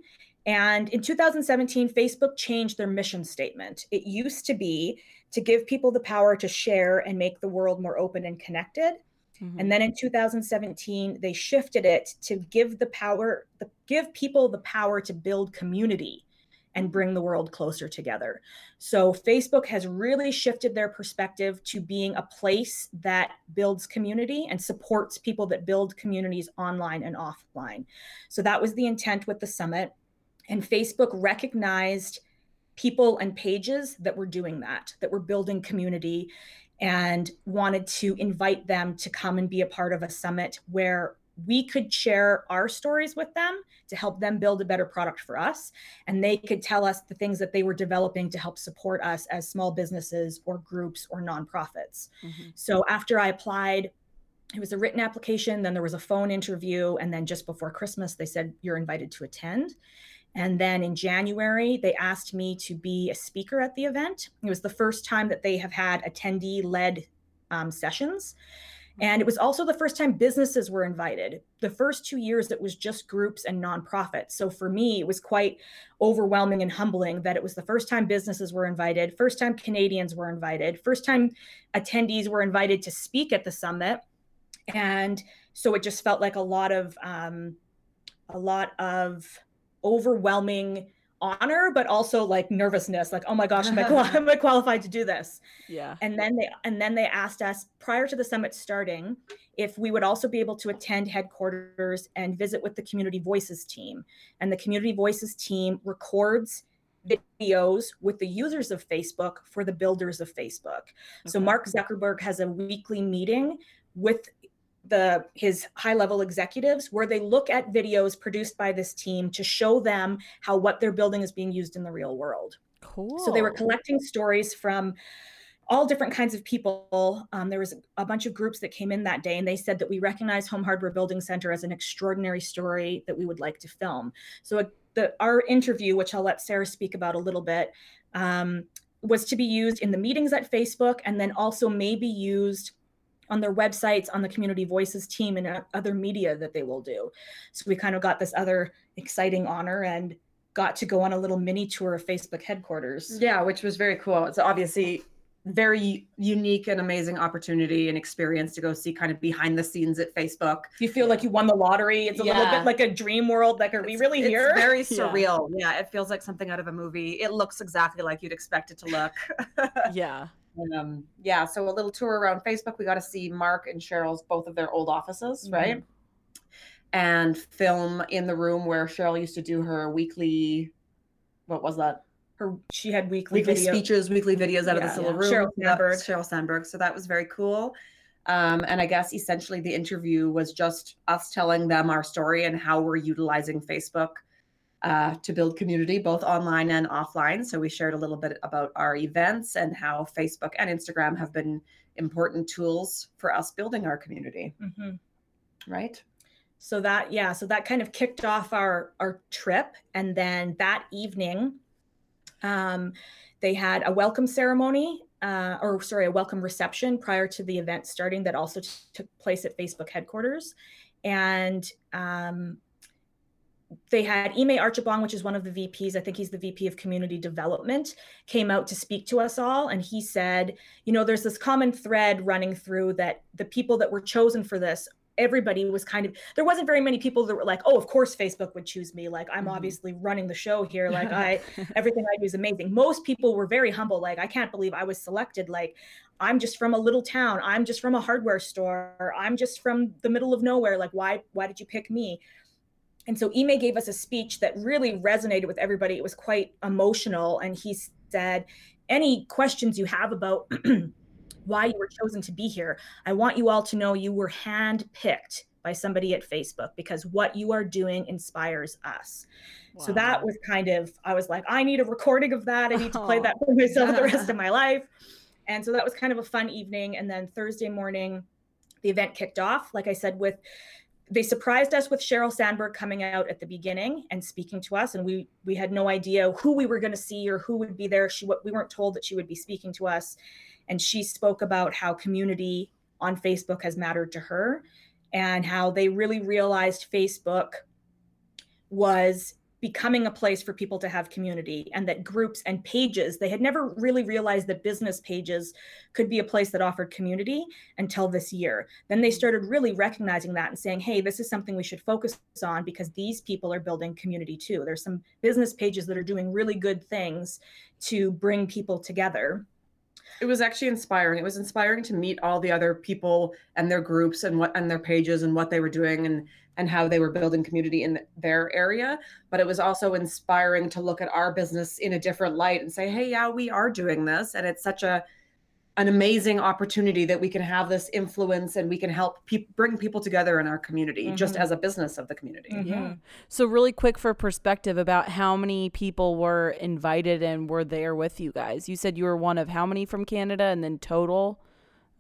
B: And in 2017, Facebook changed their mission statement. It used to be to give people the power to share and make the world more open and connected. Mm-hmm. And then in 2017, they shifted it to give the power, the, give people the power to build community and bring the world closer together. So Facebook has really shifted their perspective to being a place that builds community and supports people that build communities online and offline. So that was the intent with the summit. And Facebook recognized people and pages that were doing that, that were building community and wanted to invite them to come and be a part of a summit where we could share our stories with them to help them build a better product for us. And they could tell us the things that they were developing to help support us as small businesses or groups or nonprofits. Mm-hmm. So after I applied, it was a written application, then there was a phone interview. And then just before Christmas, they said, You're invited to attend. And then in January, they asked me to be a speaker at the event. It was the first time that they have had attendee led um, sessions. And it was also the first time businesses were invited. The first two years, it was just groups and nonprofits. So for me, it was quite overwhelming and humbling that it was the first time businesses were invited, first time Canadians were invited, first time attendees were invited to speak at the summit. And so it just felt like a lot of, um, a lot of overwhelming honor but also like nervousness like oh my gosh am I, qual- am I qualified to do this
A: yeah
B: and then they and then they asked us prior to the summit starting if we would also be able to attend headquarters and visit with the community voices team and the community voices team records videos with the users of Facebook for the builders of Facebook. Okay. So Mark Zuckerberg has a weekly meeting with the his high level executives where they look at videos produced by this team to show them how what they're building is being used in the real world.
A: Cool
B: so they were collecting stories from all different kinds of people. Um, there was a bunch of groups that came in that day and they said that we recognize home hardware building center as an extraordinary story that we would like to film. So uh, the, our interview which i'll let sarah speak about a little bit um, was to be used in the meetings at facebook and then also maybe used on their websites, on the Community Voices team, and uh, other media that they will do. So we kind of got this other exciting honor and got to go on a little mini tour of Facebook headquarters.
C: Yeah, which was very cool. It's obviously very unique and amazing opportunity and experience to go see kind of behind the scenes at Facebook.
B: You feel like you won the lottery. It's a yeah. little bit like a dream world. Like, are it's, we really
C: it's
B: here?
C: Very surreal. Yeah. yeah, it feels like something out of a movie. It looks exactly like you'd expect it to look.
A: yeah.
C: Um, yeah, so a little tour around Facebook. We got to see Mark and Sheryl's both of their old offices, mm-hmm. right? And film in the room where Sheryl used to do her weekly. What was that?
B: Her she had weekly,
C: weekly speeches, weekly videos out yeah, of this little yeah. room. Sheryl Sandberg. Sheryl Sandberg. So that was very cool. Um, and I guess essentially the interview was just us telling them our story and how we're utilizing Facebook uh, to build community, both online and offline. So we shared a little bit about our events and how Facebook and Instagram have been important tools for us building our community. Mm-hmm. Right.
B: So that yeah, so that kind of kicked off our our trip, and then that evening, um, they had a welcome ceremony. Uh, or sorry, a welcome reception prior to the event starting that also t- took place at Facebook headquarters. And um, they had Ime Archibong, which is one of the VPs, I think he's the VP of Community Development, came out to speak to us all. And he said, you know, there's this common thread running through that the people that were chosen for this, everybody was kind of, there wasn't very many people that were like, oh, of course Facebook would choose me. Like, I'm mm-hmm. obviously running the show here. Like, I, everything I do is amazing. Most people were very humble. Like, I can't believe I was selected. Like, I'm just from a little town. I'm just from a hardware store. I'm just from the middle of nowhere. Like, why, why did you pick me? And so Ime gave us a speech that really resonated with everybody. It was quite emotional. And he said, Any questions you have about why you were chosen to be here. I want you all to know you were handpicked by somebody at Facebook because what you are doing inspires us. Wow. So that was kind of, I was like, I need a recording of that. I need to play oh. that for myself the rest of my life. And so that was kind of a fun evening. And then Thursday morning, the event kicked off, like I said, with they surprised us with Sheryl Sandberg coming out at the beginning and speaking to us, and we we had no idea who we were going to see or who would be there. She we weren't told that she would be speaking to us, and she spoke about how community on Facebook has mattered to her, and how they really realized Facebook was becoming a place for people to have community and that groups and pages they had never really realized that business pages could be a place that offered community until this year. Then they started really recognizing that and saying hey this is something we should focus on because these people are building community too. There's some business pages that are doing really good things to bring people together.
C: It was actually inspiring. It was inspiring to meet all the other people and their groups and what and their pages and what they were doing and and how they were building community in their area. But it was also inspiring to look at our business in a different light and say, hey, yeah, we are doing this. And it's such a an amazing opportunity that we can have this influence and we can help pe- bring people together in our community mm-hmm. just as a business of the community.
A: Mm-hmm. Yeah. So really quick for perspective about how many people were invited and were there with you guys. You said you were one of how many from Canada and then total?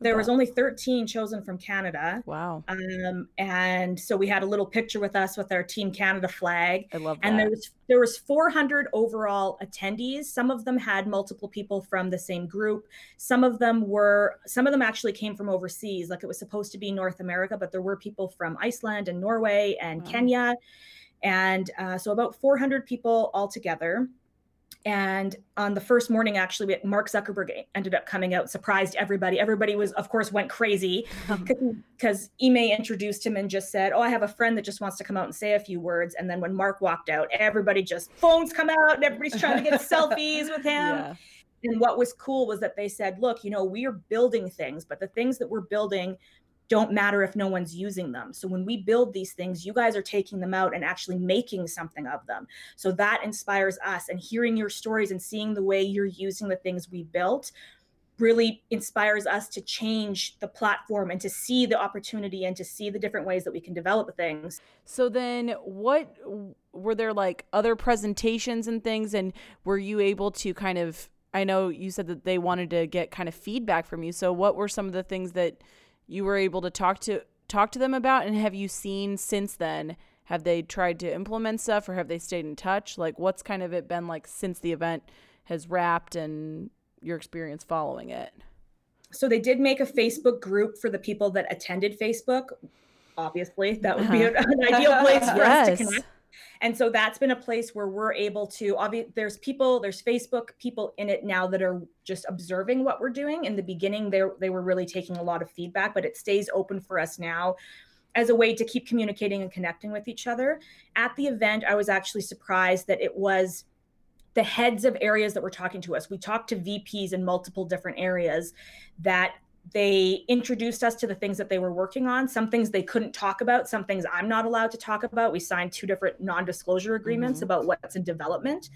B: There was only 13 chosen from Canada.
A: Wow.
B: Um, and so we had a little picture with us with our Team Canada flag.
A: I love that.
B: And there was there was 400 overall attendees. Some of them had multiple people from the same group. Some of them were some of them actually came from overseas. Like it was supposed to be North America, but there were people from Iceland and Norway and wow. Kenya. And uh, so about 400 people altogether. And on the first morning, actually, Mark Zuckerberg ended up coming out, surprised everybody. Everybody was, of course, went crazy because Ime introduced him and just said, "Oh, I have a friend that just wants to come out and say a few words." And then when Mark walked out, everybody just phones come out and everybody's trying to get selfies with him. Yeah. And what was cool was that they said, "Look, you know, we are building things, but the things that we're building don't matter if no one's using them. So when we build these things, you guys are taking them out and actually making something of them. So that inspires us. And hearing your stories and seeing the way you're using the things we built really inspires us to change the platform and to see the opportunity and to see the different ways that we can develop things.
A: So then what were there like other presentations and things and were you able to kind of I know you said that they wanted to get kind of feedback from you. So what were some of the things that you were able to talk to talk to them about? And have you seen since then have they tried to implement stuff or have they stayed in touch? Like what's kind of it been like since the event has wrapped and your experience following it?
B: So they did make a facebook group for the people that attended facebook. Obviously that would be uh-huh. an ideal place for yes. us to connect and so that's been a place where we're able to obviously there's people there's facebook people in it now that are just observing what we're doing. In the beginning they they were really taking a lot of feedback but it stays open for us now as a way to keep communicating and connecting with each other. At the event i was actually surprised that it was the heads of areas that were talking to us. We talked to vps in multiple different areas that they introduced us to the things that they were working on some things they couldn't talk about some things i'm not allowed to talk about. We signed two different non-disclosure agreements mm-hmm. about what's in development.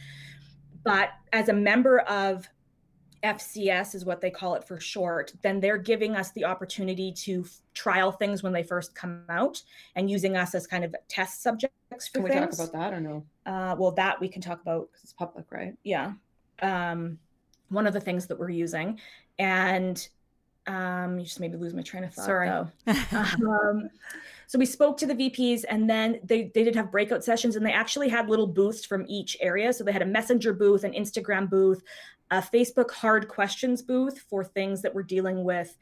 B: But as a member of fcs is what they call it for short then they're giving us the opportunity to f- trial things when they first come out and using us as kind of test subjects for
C: can we
B: things.
C: talk about that or no?
B: Uh, well that we can talk about
C: because it's public right?
B: Yeah. Um, one of the things that we're using. And um, you just made me lose my train of thought.
C: Sorry.
B: um, so we spoke to the VPs, and then they they did have breakout sessions, and they actually had little booths from each area. So they had a Messenger booth, an Instagram booth, a Facebook hard questions booth for things that we're dealing with.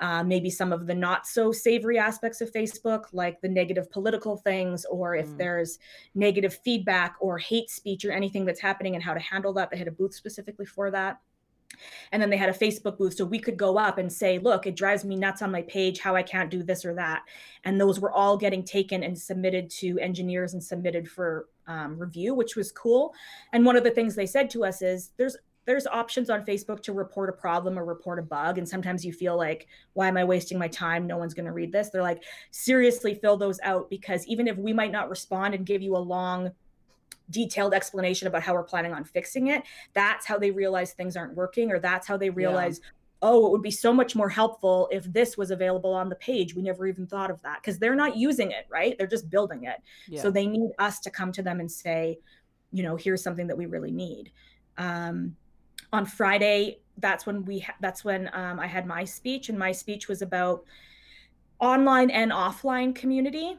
B: Uh, maybe some of the not so savory aspects of Facebook, like the negative political things, or if mm. there's negative feedback or hate speech or anything that's happening and how to handle that. They had a booth specifically for that. And then they had a Facebook booth. So we could go up and say, look, it drives me nuts on my page how I can't do this or that. And those were all getting taken and submitted to engineers and submitted for um, review, which was cool. And one of the things they said to us is there's there's options on Facebook to report a problem or report a bug. And sometimes you feel like, why am I wasting my time? No one's going to read this. They're like, seriously, fill those out because even if we might not respond and give you a long detailed explanation about how we're planning on fixing it that's how they realize things aren't working or that's how they realize yeah. oh, it would be so much more helpful if this was available on the page. We never even thought of that because they're not using it, right? They're just building it. Yeah. So they need us to come to them and say, you know, here's something that we really need. Um, on Friday, that's when we ha- that's when um, I had my speech, and my speech was about online and offline community.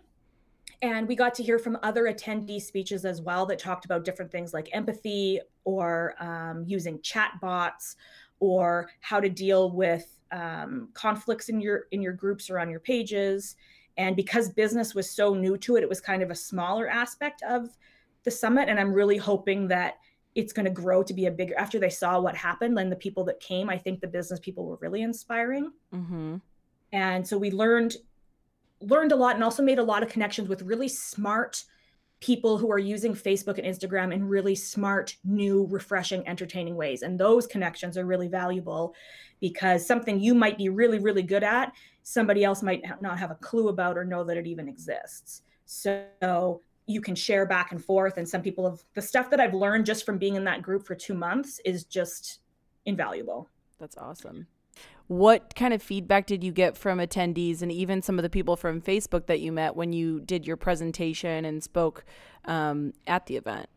B: And we got to hear from other attendee speeches as well that talked about different things like empathy or um, using chat bots or how to deal with um, conflicts in your in your groups or on your pages. And because business was so new to it, it was kind of a smaller aspect of the summit. And I'm really hoping that it's going to grow to be a bigger after they saw what happened and the people that came i think the business people were really inspiring mm-hmm. and so we learned learned a lot and also made a lot of connections with really smart people who are using facebook and instagram in really smart new refreshing entertaining ways. And those connections are really valuable because something you might be really really good at somebody else might not have a clue about or know that it even exists. So you can share back and forth and some people have the stuff that i've learned just from being in that group for two months is just invaluable.
A: That's awesome what kind of feedback did you get from attendees and even some of the people from facebook that you met when you did your presentation and spoke um, at the event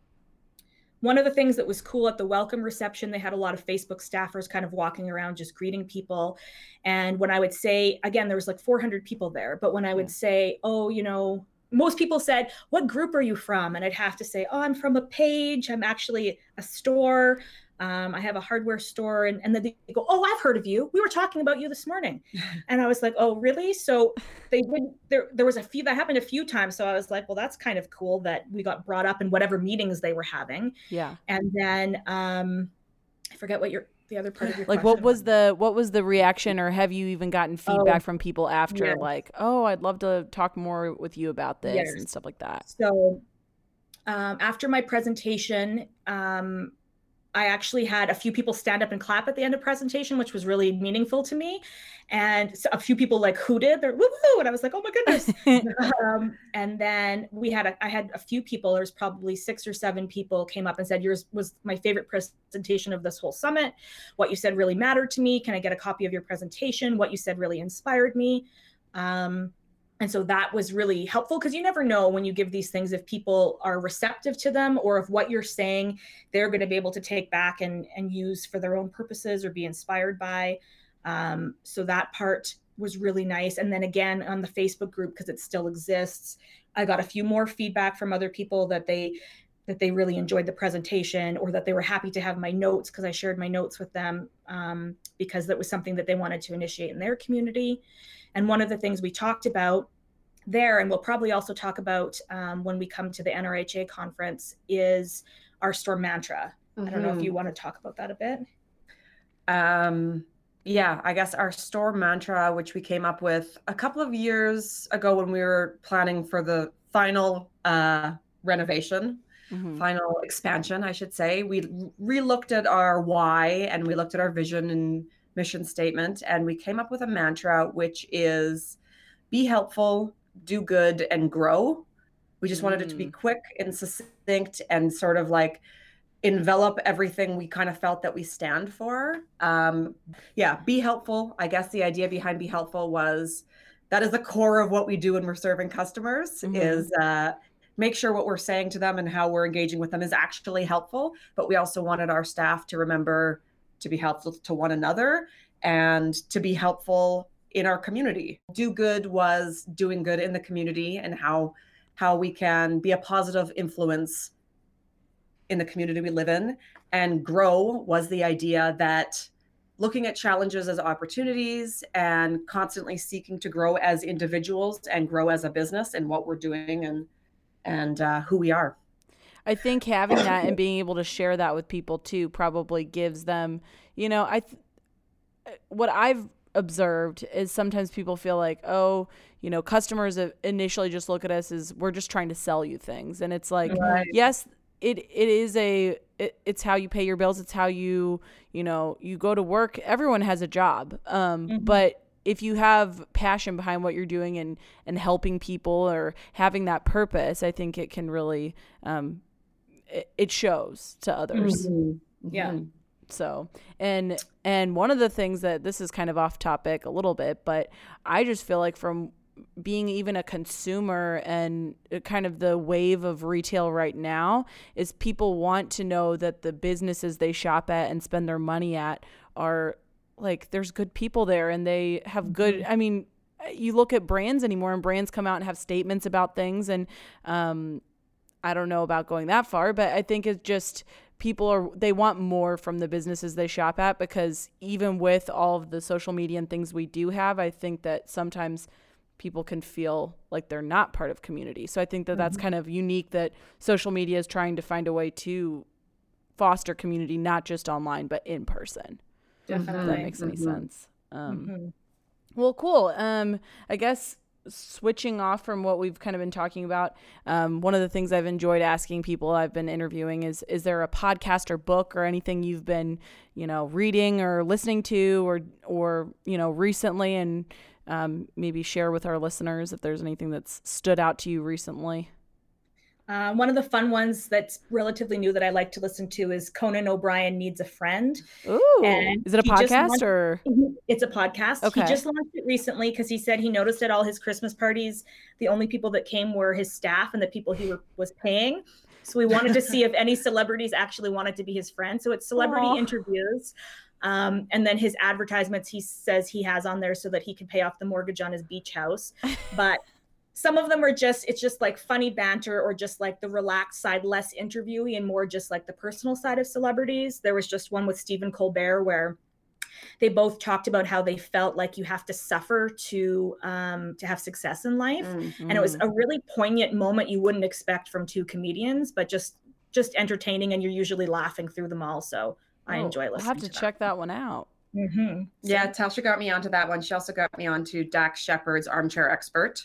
B: one of the things that was cool at the welcome reception they had a lot of facebook staffers kind of walking around just greeting people and when i would say again there was like 400 people there but when i would say oh you know most people said, What group are you from? And I'd have to say, Oh, I'm from a page. I'm actually a store. Um, I have a hardware store. And, and then they go, Oh, I've heard of you. We were talking about you this morning. and I was like, Oh, really? So they would, there, there was a few that happened a few times. So I was like, Well, that's kind of cool that we got brought up in whatever meetings they were having.
A: Yeah.
B: And then um, I forget what your the other part of your
A: like what was the what was the reaction or have you even gotten feedback oh, from people after yes. like oh i'd love to talk more with you about this yes. and stuff like that
B: so um, after my presentation um, I actually had a few people stand up and clap at the end of presentation, which was really meaningful to me. And a few people like hooted, they're woo and I was like, oh my goodness. um, and then we had a, I had a few people. There was probably six or seven people came up and said, yours was my favorite presentation of this whole summit. What you said really mattered to me. Can I get a copy of your presentation? What you said really inspired me. Um, and so that was really helpful because you never know when you give these things if people are receptive to them or if what you're saying they're going to be able to take back and and use for their own purposes or be inspired by. Um, so that part was really nice. And then again on the facebook group because it still exists i got a few more feedback from other people that they that they really enjoyed the presentation or that they were happy to have my notes because i shared my notes with them um, because that was something that they wanted to initiate in their community and one of the things we talked about there, and we'll probably also talk about um, when we come to the NRHA conference, is our store mantra. Mm-hmm. I don't know if you mm-hmm. want to talk about that a bit.
C: Um, yeah, I guess our store mantra, which we came up with a couple of years ago when we were planning for the final uh, renovation, mm-hmm. final expansion, I should say, we re looked at our why and we looked at our vision and mission statement, and we came up with a mantra, which is be helpful, do good, and grow. We just mm. wanted it to be mm. quick and succinct and sort of like envelop everything we kind of felt that we stand for. Um, yeah, be helpful. I guess the idea behind be helpful was that is the core of what we do when we're serving customers mm-hmm. is uh, make sure what we're saying to them and how we're engaging with them is actually helpful. But we also wanted our staff to remember to be helpful to one another and to be helpful in our community. Do good was doing good in the community and how how we can be a positive influence in the community we live in. And grow was the idea that looking at challenges as opportunities and constantly seeking to grow as individuals and grow as a business and what we're doing and and uh, who we are.
A: I think having that and being able to share that with people too probably gives them, you know, I th- what I've observed is sometimes people feel like, oh, you know, customers initially just look at us as we're just trying to sell you things, and it's like, right. yes, it it is a it, it's how you pay your bills. It's how you you know you go to work. Everyone has a job, um, mm-hmm. but if you have passion behind what you're doing and and helping people or having that purpose, I think it can really um, it, it shows to others.
B: Mm-hmm. Yeah. Mm-hmm.
A: So, and and one of the things that this is kind of off topic a little bit, but I just feel like from being even a consumer and kind of the wave of retail right now is people want to know that the businesses they shop at and spend their money at are like there's good people there and they have good
B: Mm-hmm.
A: I mean you look at brands anymore and brands come out and have statements about things and um I don't know about going that far, but I think it's just people are they want more from the businesses they shop at because even with all of the social media and things we do have, I think that sometimes people can feel like they're not part of community. So I think that that's kind of unique that social media is trying to find a way to foster community not just online but in person. If
B: Definitely.
A: that makes any
C: Mhm.
A: sense. Um,
B: Mhm.
A: well, cool. Um, I guess switching off from what we've kind of been talking about, um, one of the things I've enjoyed asking people I've been interviewing is: Is there a podcast or book or anything you've been, you know, reading or listening to, or or you know, recently, and um, maybe share with our listeners if there's anything that's stood out to you recently.
B: Uh, one of the fun ones that's relatively new that I like to listen to is Conan O'Brien Needs a Friend.
A: Ooh,
B: And
A: is it a podcast
B: launched-
A: or?
B: It's a podcast.
A: Okay.
B: He just launched it recently because he said he noticed at all his Christmas parties, the only people that came were his staff and the people he were, was paying. So we wanted to see if any celebrities actually wanted to be his friend. So it's celebrity
A: Aw.
B: interviews. Um, and then his advertisements he says he has on there so that he can pay off the mortgage on his beach house. But some of them are just it's just like funny banter or just like the relaxed side less interviewee and more just like the personal side of celebrities there was just one with stephen colbert where they both talked about how they felt like you have to suffer to um, to have success in life
C: Mm.
B: and it was a really poignant moment you wouldn't expect from two comedians but just just entertaining and you're usually laughing through them all so i
A: Oh,
B: enjoy
A: I'll
B: listening
A: have to,
B: to
A: check that one out.
B: that. Mhm.
C: Yeah, Tasha got me onto that one. She also got me onto Dax Shepard's Armchair Expert.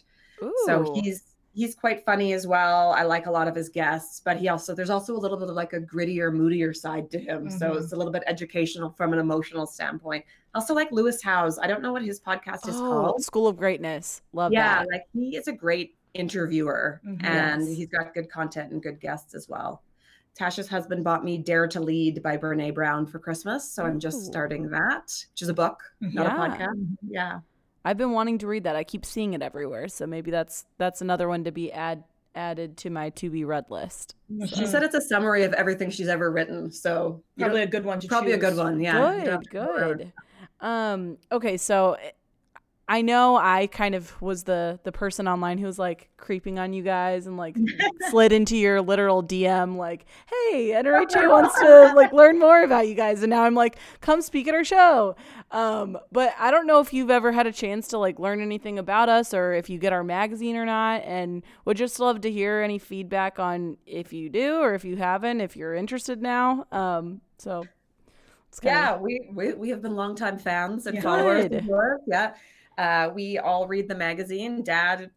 C: So he's he's quite funny as well. I like a lot of his guests, but he also there's also a little bit of like a grittier, moodier side to him. So
B: Mhm.
C: it's a little bit educational from an emotional standpoint. Also like Lewis Howes. I don't know what his podcast is
A: oh,
C: called.
A: School of Greatness. Love
C: yeah,
A: that.
C: like he is a great interviewer
B: Mhm.
C: and
A: Yes.
C: he's got good content and good guests as well. Tasha's husband bought me Dare to Lead by Brene Brown for Christmas. So I'm just starting that, which is a book, not
A: Yeah.
C: a podcast. Yeah.
A: I've been wanting to read that. I keep seeing it everywhere, so maybe that's that's another one to be add added to my to be read list.
C: She said it's a summary of everything she's ever written. So you
B: probably
C: don't-
B: a good one to
C: probably a good one. Yeah.
A: Good,
C: have to remember.
A: good. Um, okay, so I know I kind of was the the person online who was like creeping on you guys and like slid into your literal DM like, "Hey, NRHA wants to like learn more about you guys." And now I'm like, "Come speak at our show." Um, but I don't know if you've ever had a chance to like learn anything about us or if you get our magazine or not and would just love to hear any feedback on if you do or if you haven't, if you're interested now. Um, so
C: Yeah, we, we we have been longtime fans and
B: Yeah.
C: followers of. Yeah. Uh, we all read the magazine. Dad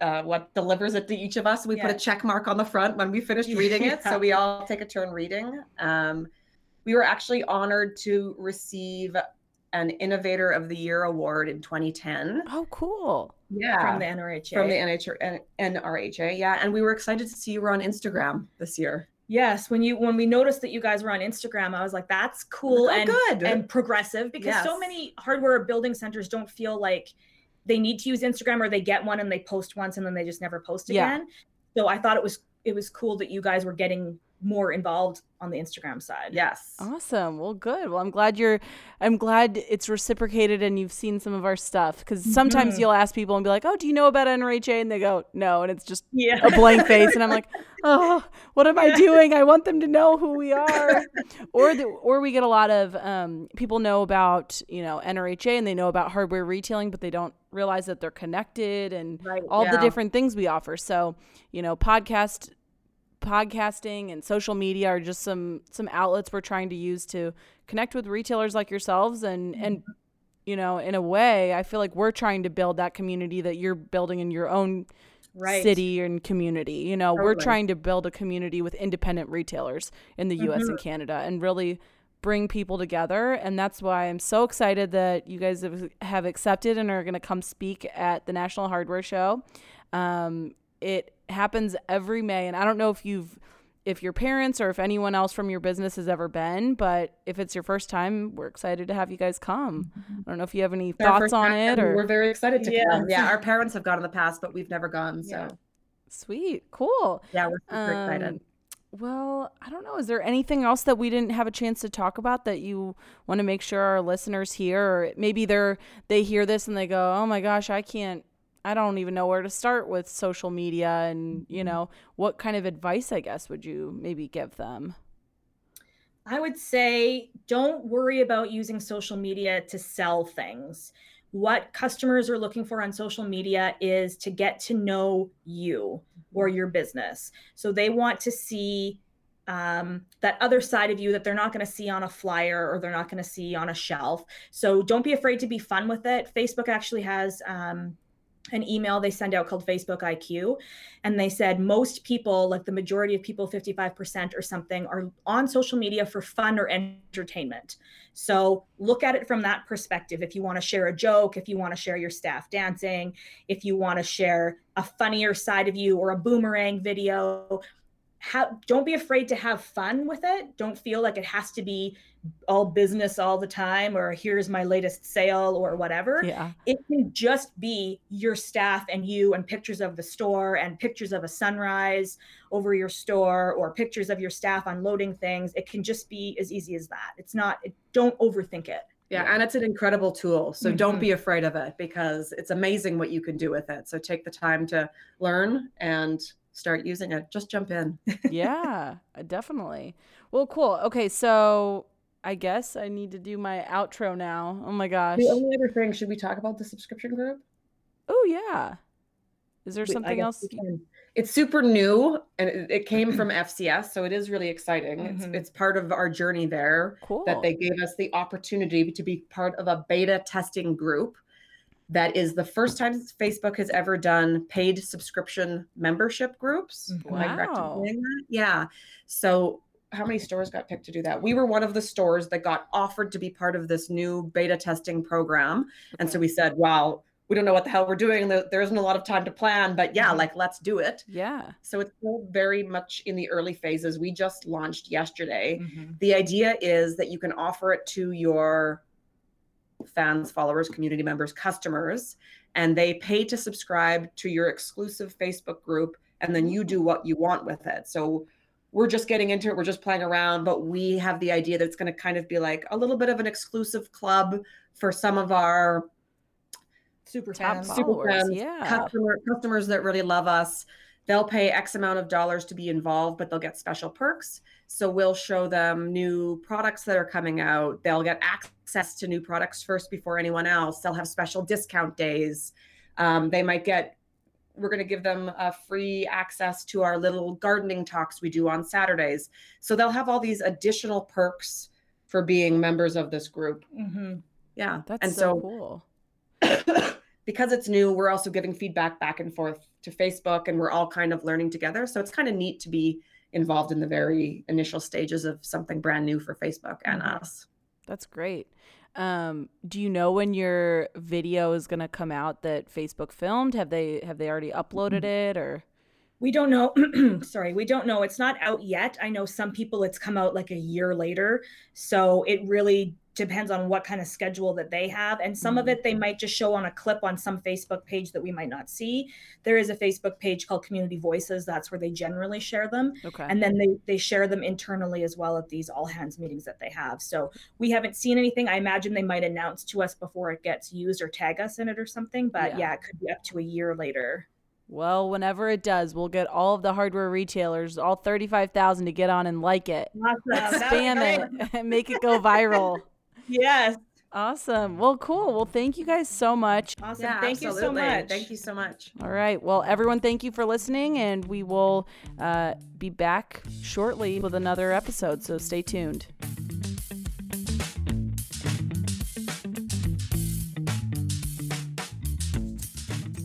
C: uh, what delivers it to each of us. We put a check mark on the front when we finished reading it.
B: Yeah.
C: So we all take a turn reading. Um, we were actually honored to receive an Innovator of the Year award in 2010.
A: Oh, cool.
C: Yeah.
B: from the NRHA.
C: from the NHR, N- NRHA. Yeah. And we were excited to see you were on Instagram this year.
B: Yes, when you when we noticed that you guys were on Instagram, I was like, "That's cool
C: Oh,
B: and
C: good.
B: and progressive." Because so many hardware building centers don't feel like they need to use Instagram, or they get one and they post once and then they just never post
A: Yeah.
B: again. So I thought it was it was cool that you guys were getting more involved on the Instagram side.
C: yes.
A: Awesome. Well, good. Well, I'm glad you're I'm glad it's reciprocated and you've seen some of our stuff cuz sometimes
B: Mhm.
A: you'll ask people and be like, "Oh, do you know about NRHA?" and they go, "No," and it's just
B: Yeah.
A: a blank face and I'm like, "Oh, what am I doing? I want them to know who we are." or the, or we get a lot of um, people know about, you know, NRHA and they know about hardware retailing, but they don't realize that they're connected and
B: Right.
A: all the different things we offer. So, you know, podcast podcasting and social media are just some some outlets we're trying to use to connect with retailers like yourselves and and you know, in a way, I feel like we're trying to build that community that you're building in your own
B: Right.
A: city and community. You know, we're trying to build a community with independent retailers in the US and Canada and really bring people together and that's why I'm so excited that you guys have, have accepted and are going to come speak at the National Hardware Show. Um, it happens every May and I don't know if you've if your parents or if anyone else from your business has ever been, but if it's your first time, we're excited to have you guys come. Mm-hmm. I don't know if you have any thoughts on it or
C: we're very excited to yeah. come. Yeah, our parents have gone in the past, but we've never gone. So yeah.
A: sweet, cool.
C: Yeah, we're super um, excited.
A: Well, I don't know. Is there anything else that we didn't have a chance to talk about that you want to make sure our listeners hear, or maybe they're they hear this and they go, "Oh my gosh, I can't I don't even know where to start with social media and, you mm-hmm. know, what kind of advice I guess would you maybe give them?
B: I would say don't worry about using social media to sell things. What customers are looking for on social media is to get to know you or mm-hmm. your business. So they want to see um, that other side of you that they're not going to see on a flyer or they're not going to see on a shelf. So don't be afraid to be fun with it. Facebook actually has um, an email they send out called Facebook IQ. And they said most people, like the majority of people, 55% or something, are on social media for fun or entertainment. So look at it from that perspective. If you want to share a joke, if you want to share your staff dancing, if you want to share a funnier side of you or a boomerang video, have, don't be afraid to have fun with it. Don't feel like it has to be all business all the time or here's my latest sale or whatever.
A: Yeah.
B: It can just be your staff and you and pictures of the store and pictures of a sunrise over your store or pictures of your staff unloading things. It can just be as easy as that. It's not, it, don't overthink it.
C: Yeah, and it's an incredible tool. So mm-hmm. don't be afraid of it because it's amazing what you can do with it. So take the time to learn and start using it. Just jump in.
A: yeah, definitely. Well, cool. Okay, so I guess I need to do my outro now. Oh my gosh.
C: The only other thing, should we talk about the subscription group?
A: Oh yeah. Is there something else?
C: It's super new and it, it came from FCS, so it is really exciting. Mm-hmm. It's, it's part of our journey there
A: cool.
C: that they gave us the opportunity to be part of a beta testing group. That is the first time Facebook has ever done paid subscription membership groups.
A: Wow.
C: Yeah. So how many stores got picked to do that? We were one of the stores that got offered to be part of this new beta testing program. Okay. And so we said, wow, we don't know what the hell we're doing. There isn't a lot of time to plan, but yeah, mm-hmm. like let's do it.
A: Yeah.
C: So it's still very much in the early phases. We just launched yesterday. Mm-hmm. The idea is that you can offer it to your fans, followers, community members, customers, and they pay to subscribe to your exclusive Facebook group. And then you do what you want with it. So we're just getting into it. We're just playing around, but we have the idea that it's going to kind of be like a little bit of an exclusive club for some of our
A: super fans, super fans, yeah.
C: customer, customers that really love us. They'll pay X amount of dollars to be involved, but they'll get special perks. So we'll show them new products that are coming out. They'll get access to new products first before anyone else. They'll have special discount days. Um, they might get we're going to give them a free access to our little gardening talks we do on Saturdays. So they'll have all these additional perks for being members of this group.
A: Mm-hmm.
C: Yeah,
A: that's and so, so
C: cool. because it's new, we're also giving feedback back and forth to Facebook, and we're all kind of learning together. So it's kind of neat to be involved in the very initial stages of something brand new for Facebook and mm-hmm. us.
A: That's great. Um, do you know when your video is going to come out that Facebook filmed? Have they have they already uploaded mm-hmm. it or?
B: We don't know. Sorry, we don't know. It's not out yet. I know some people it's come out like a year later. So it really depends on what kind of schedule that they have. And some mm-hmm. of it they might just show on a clip on some facebook page that we might not see. There is a facebook page called community voices. That's where they generally share them.
A: Okay.
B: And then they they share them internally as well at these all hands meetings that they have. So we haven't seen anything. I imagine they might announce to us before it gets used or tag us in it or something. But yeah, yeah it could be up to a year later.
A: Well, whenever it does, we'll get all of the hardware retailers, all 35,000 to get on and like it.
B: Awesome.
A: Spam it. and make it go viral.
B: Yes.
A: Awesome. Well, cool. Well, thank you guys so much.
B: Awesome. Yeah, thank absolutely. you so much.
C: Thank you so much.
A: All right. Well, everyone, thank you for listening, and we will uh, be back shortly with another episode. So stay tuned.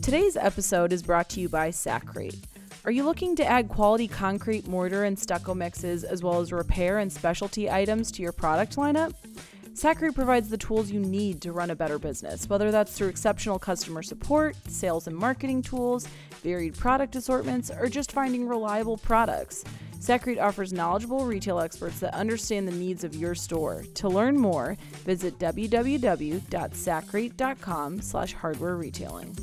A: Today's episode is brought to you by Sakrete. Are you looking to add quality concrete, mortar, and stucco mixes, as well as repair and specialty items to your product lineup? Sakrete provides the tools you need to run a better business, whether that's through exceptional customer support, sales and marketing tools, varied product assortments, or just finding reliable products. Sakrete offers knowledgeable retail experts that understand the needs of your store. To learn more, visit www.sakrete.com slash hardware retailing.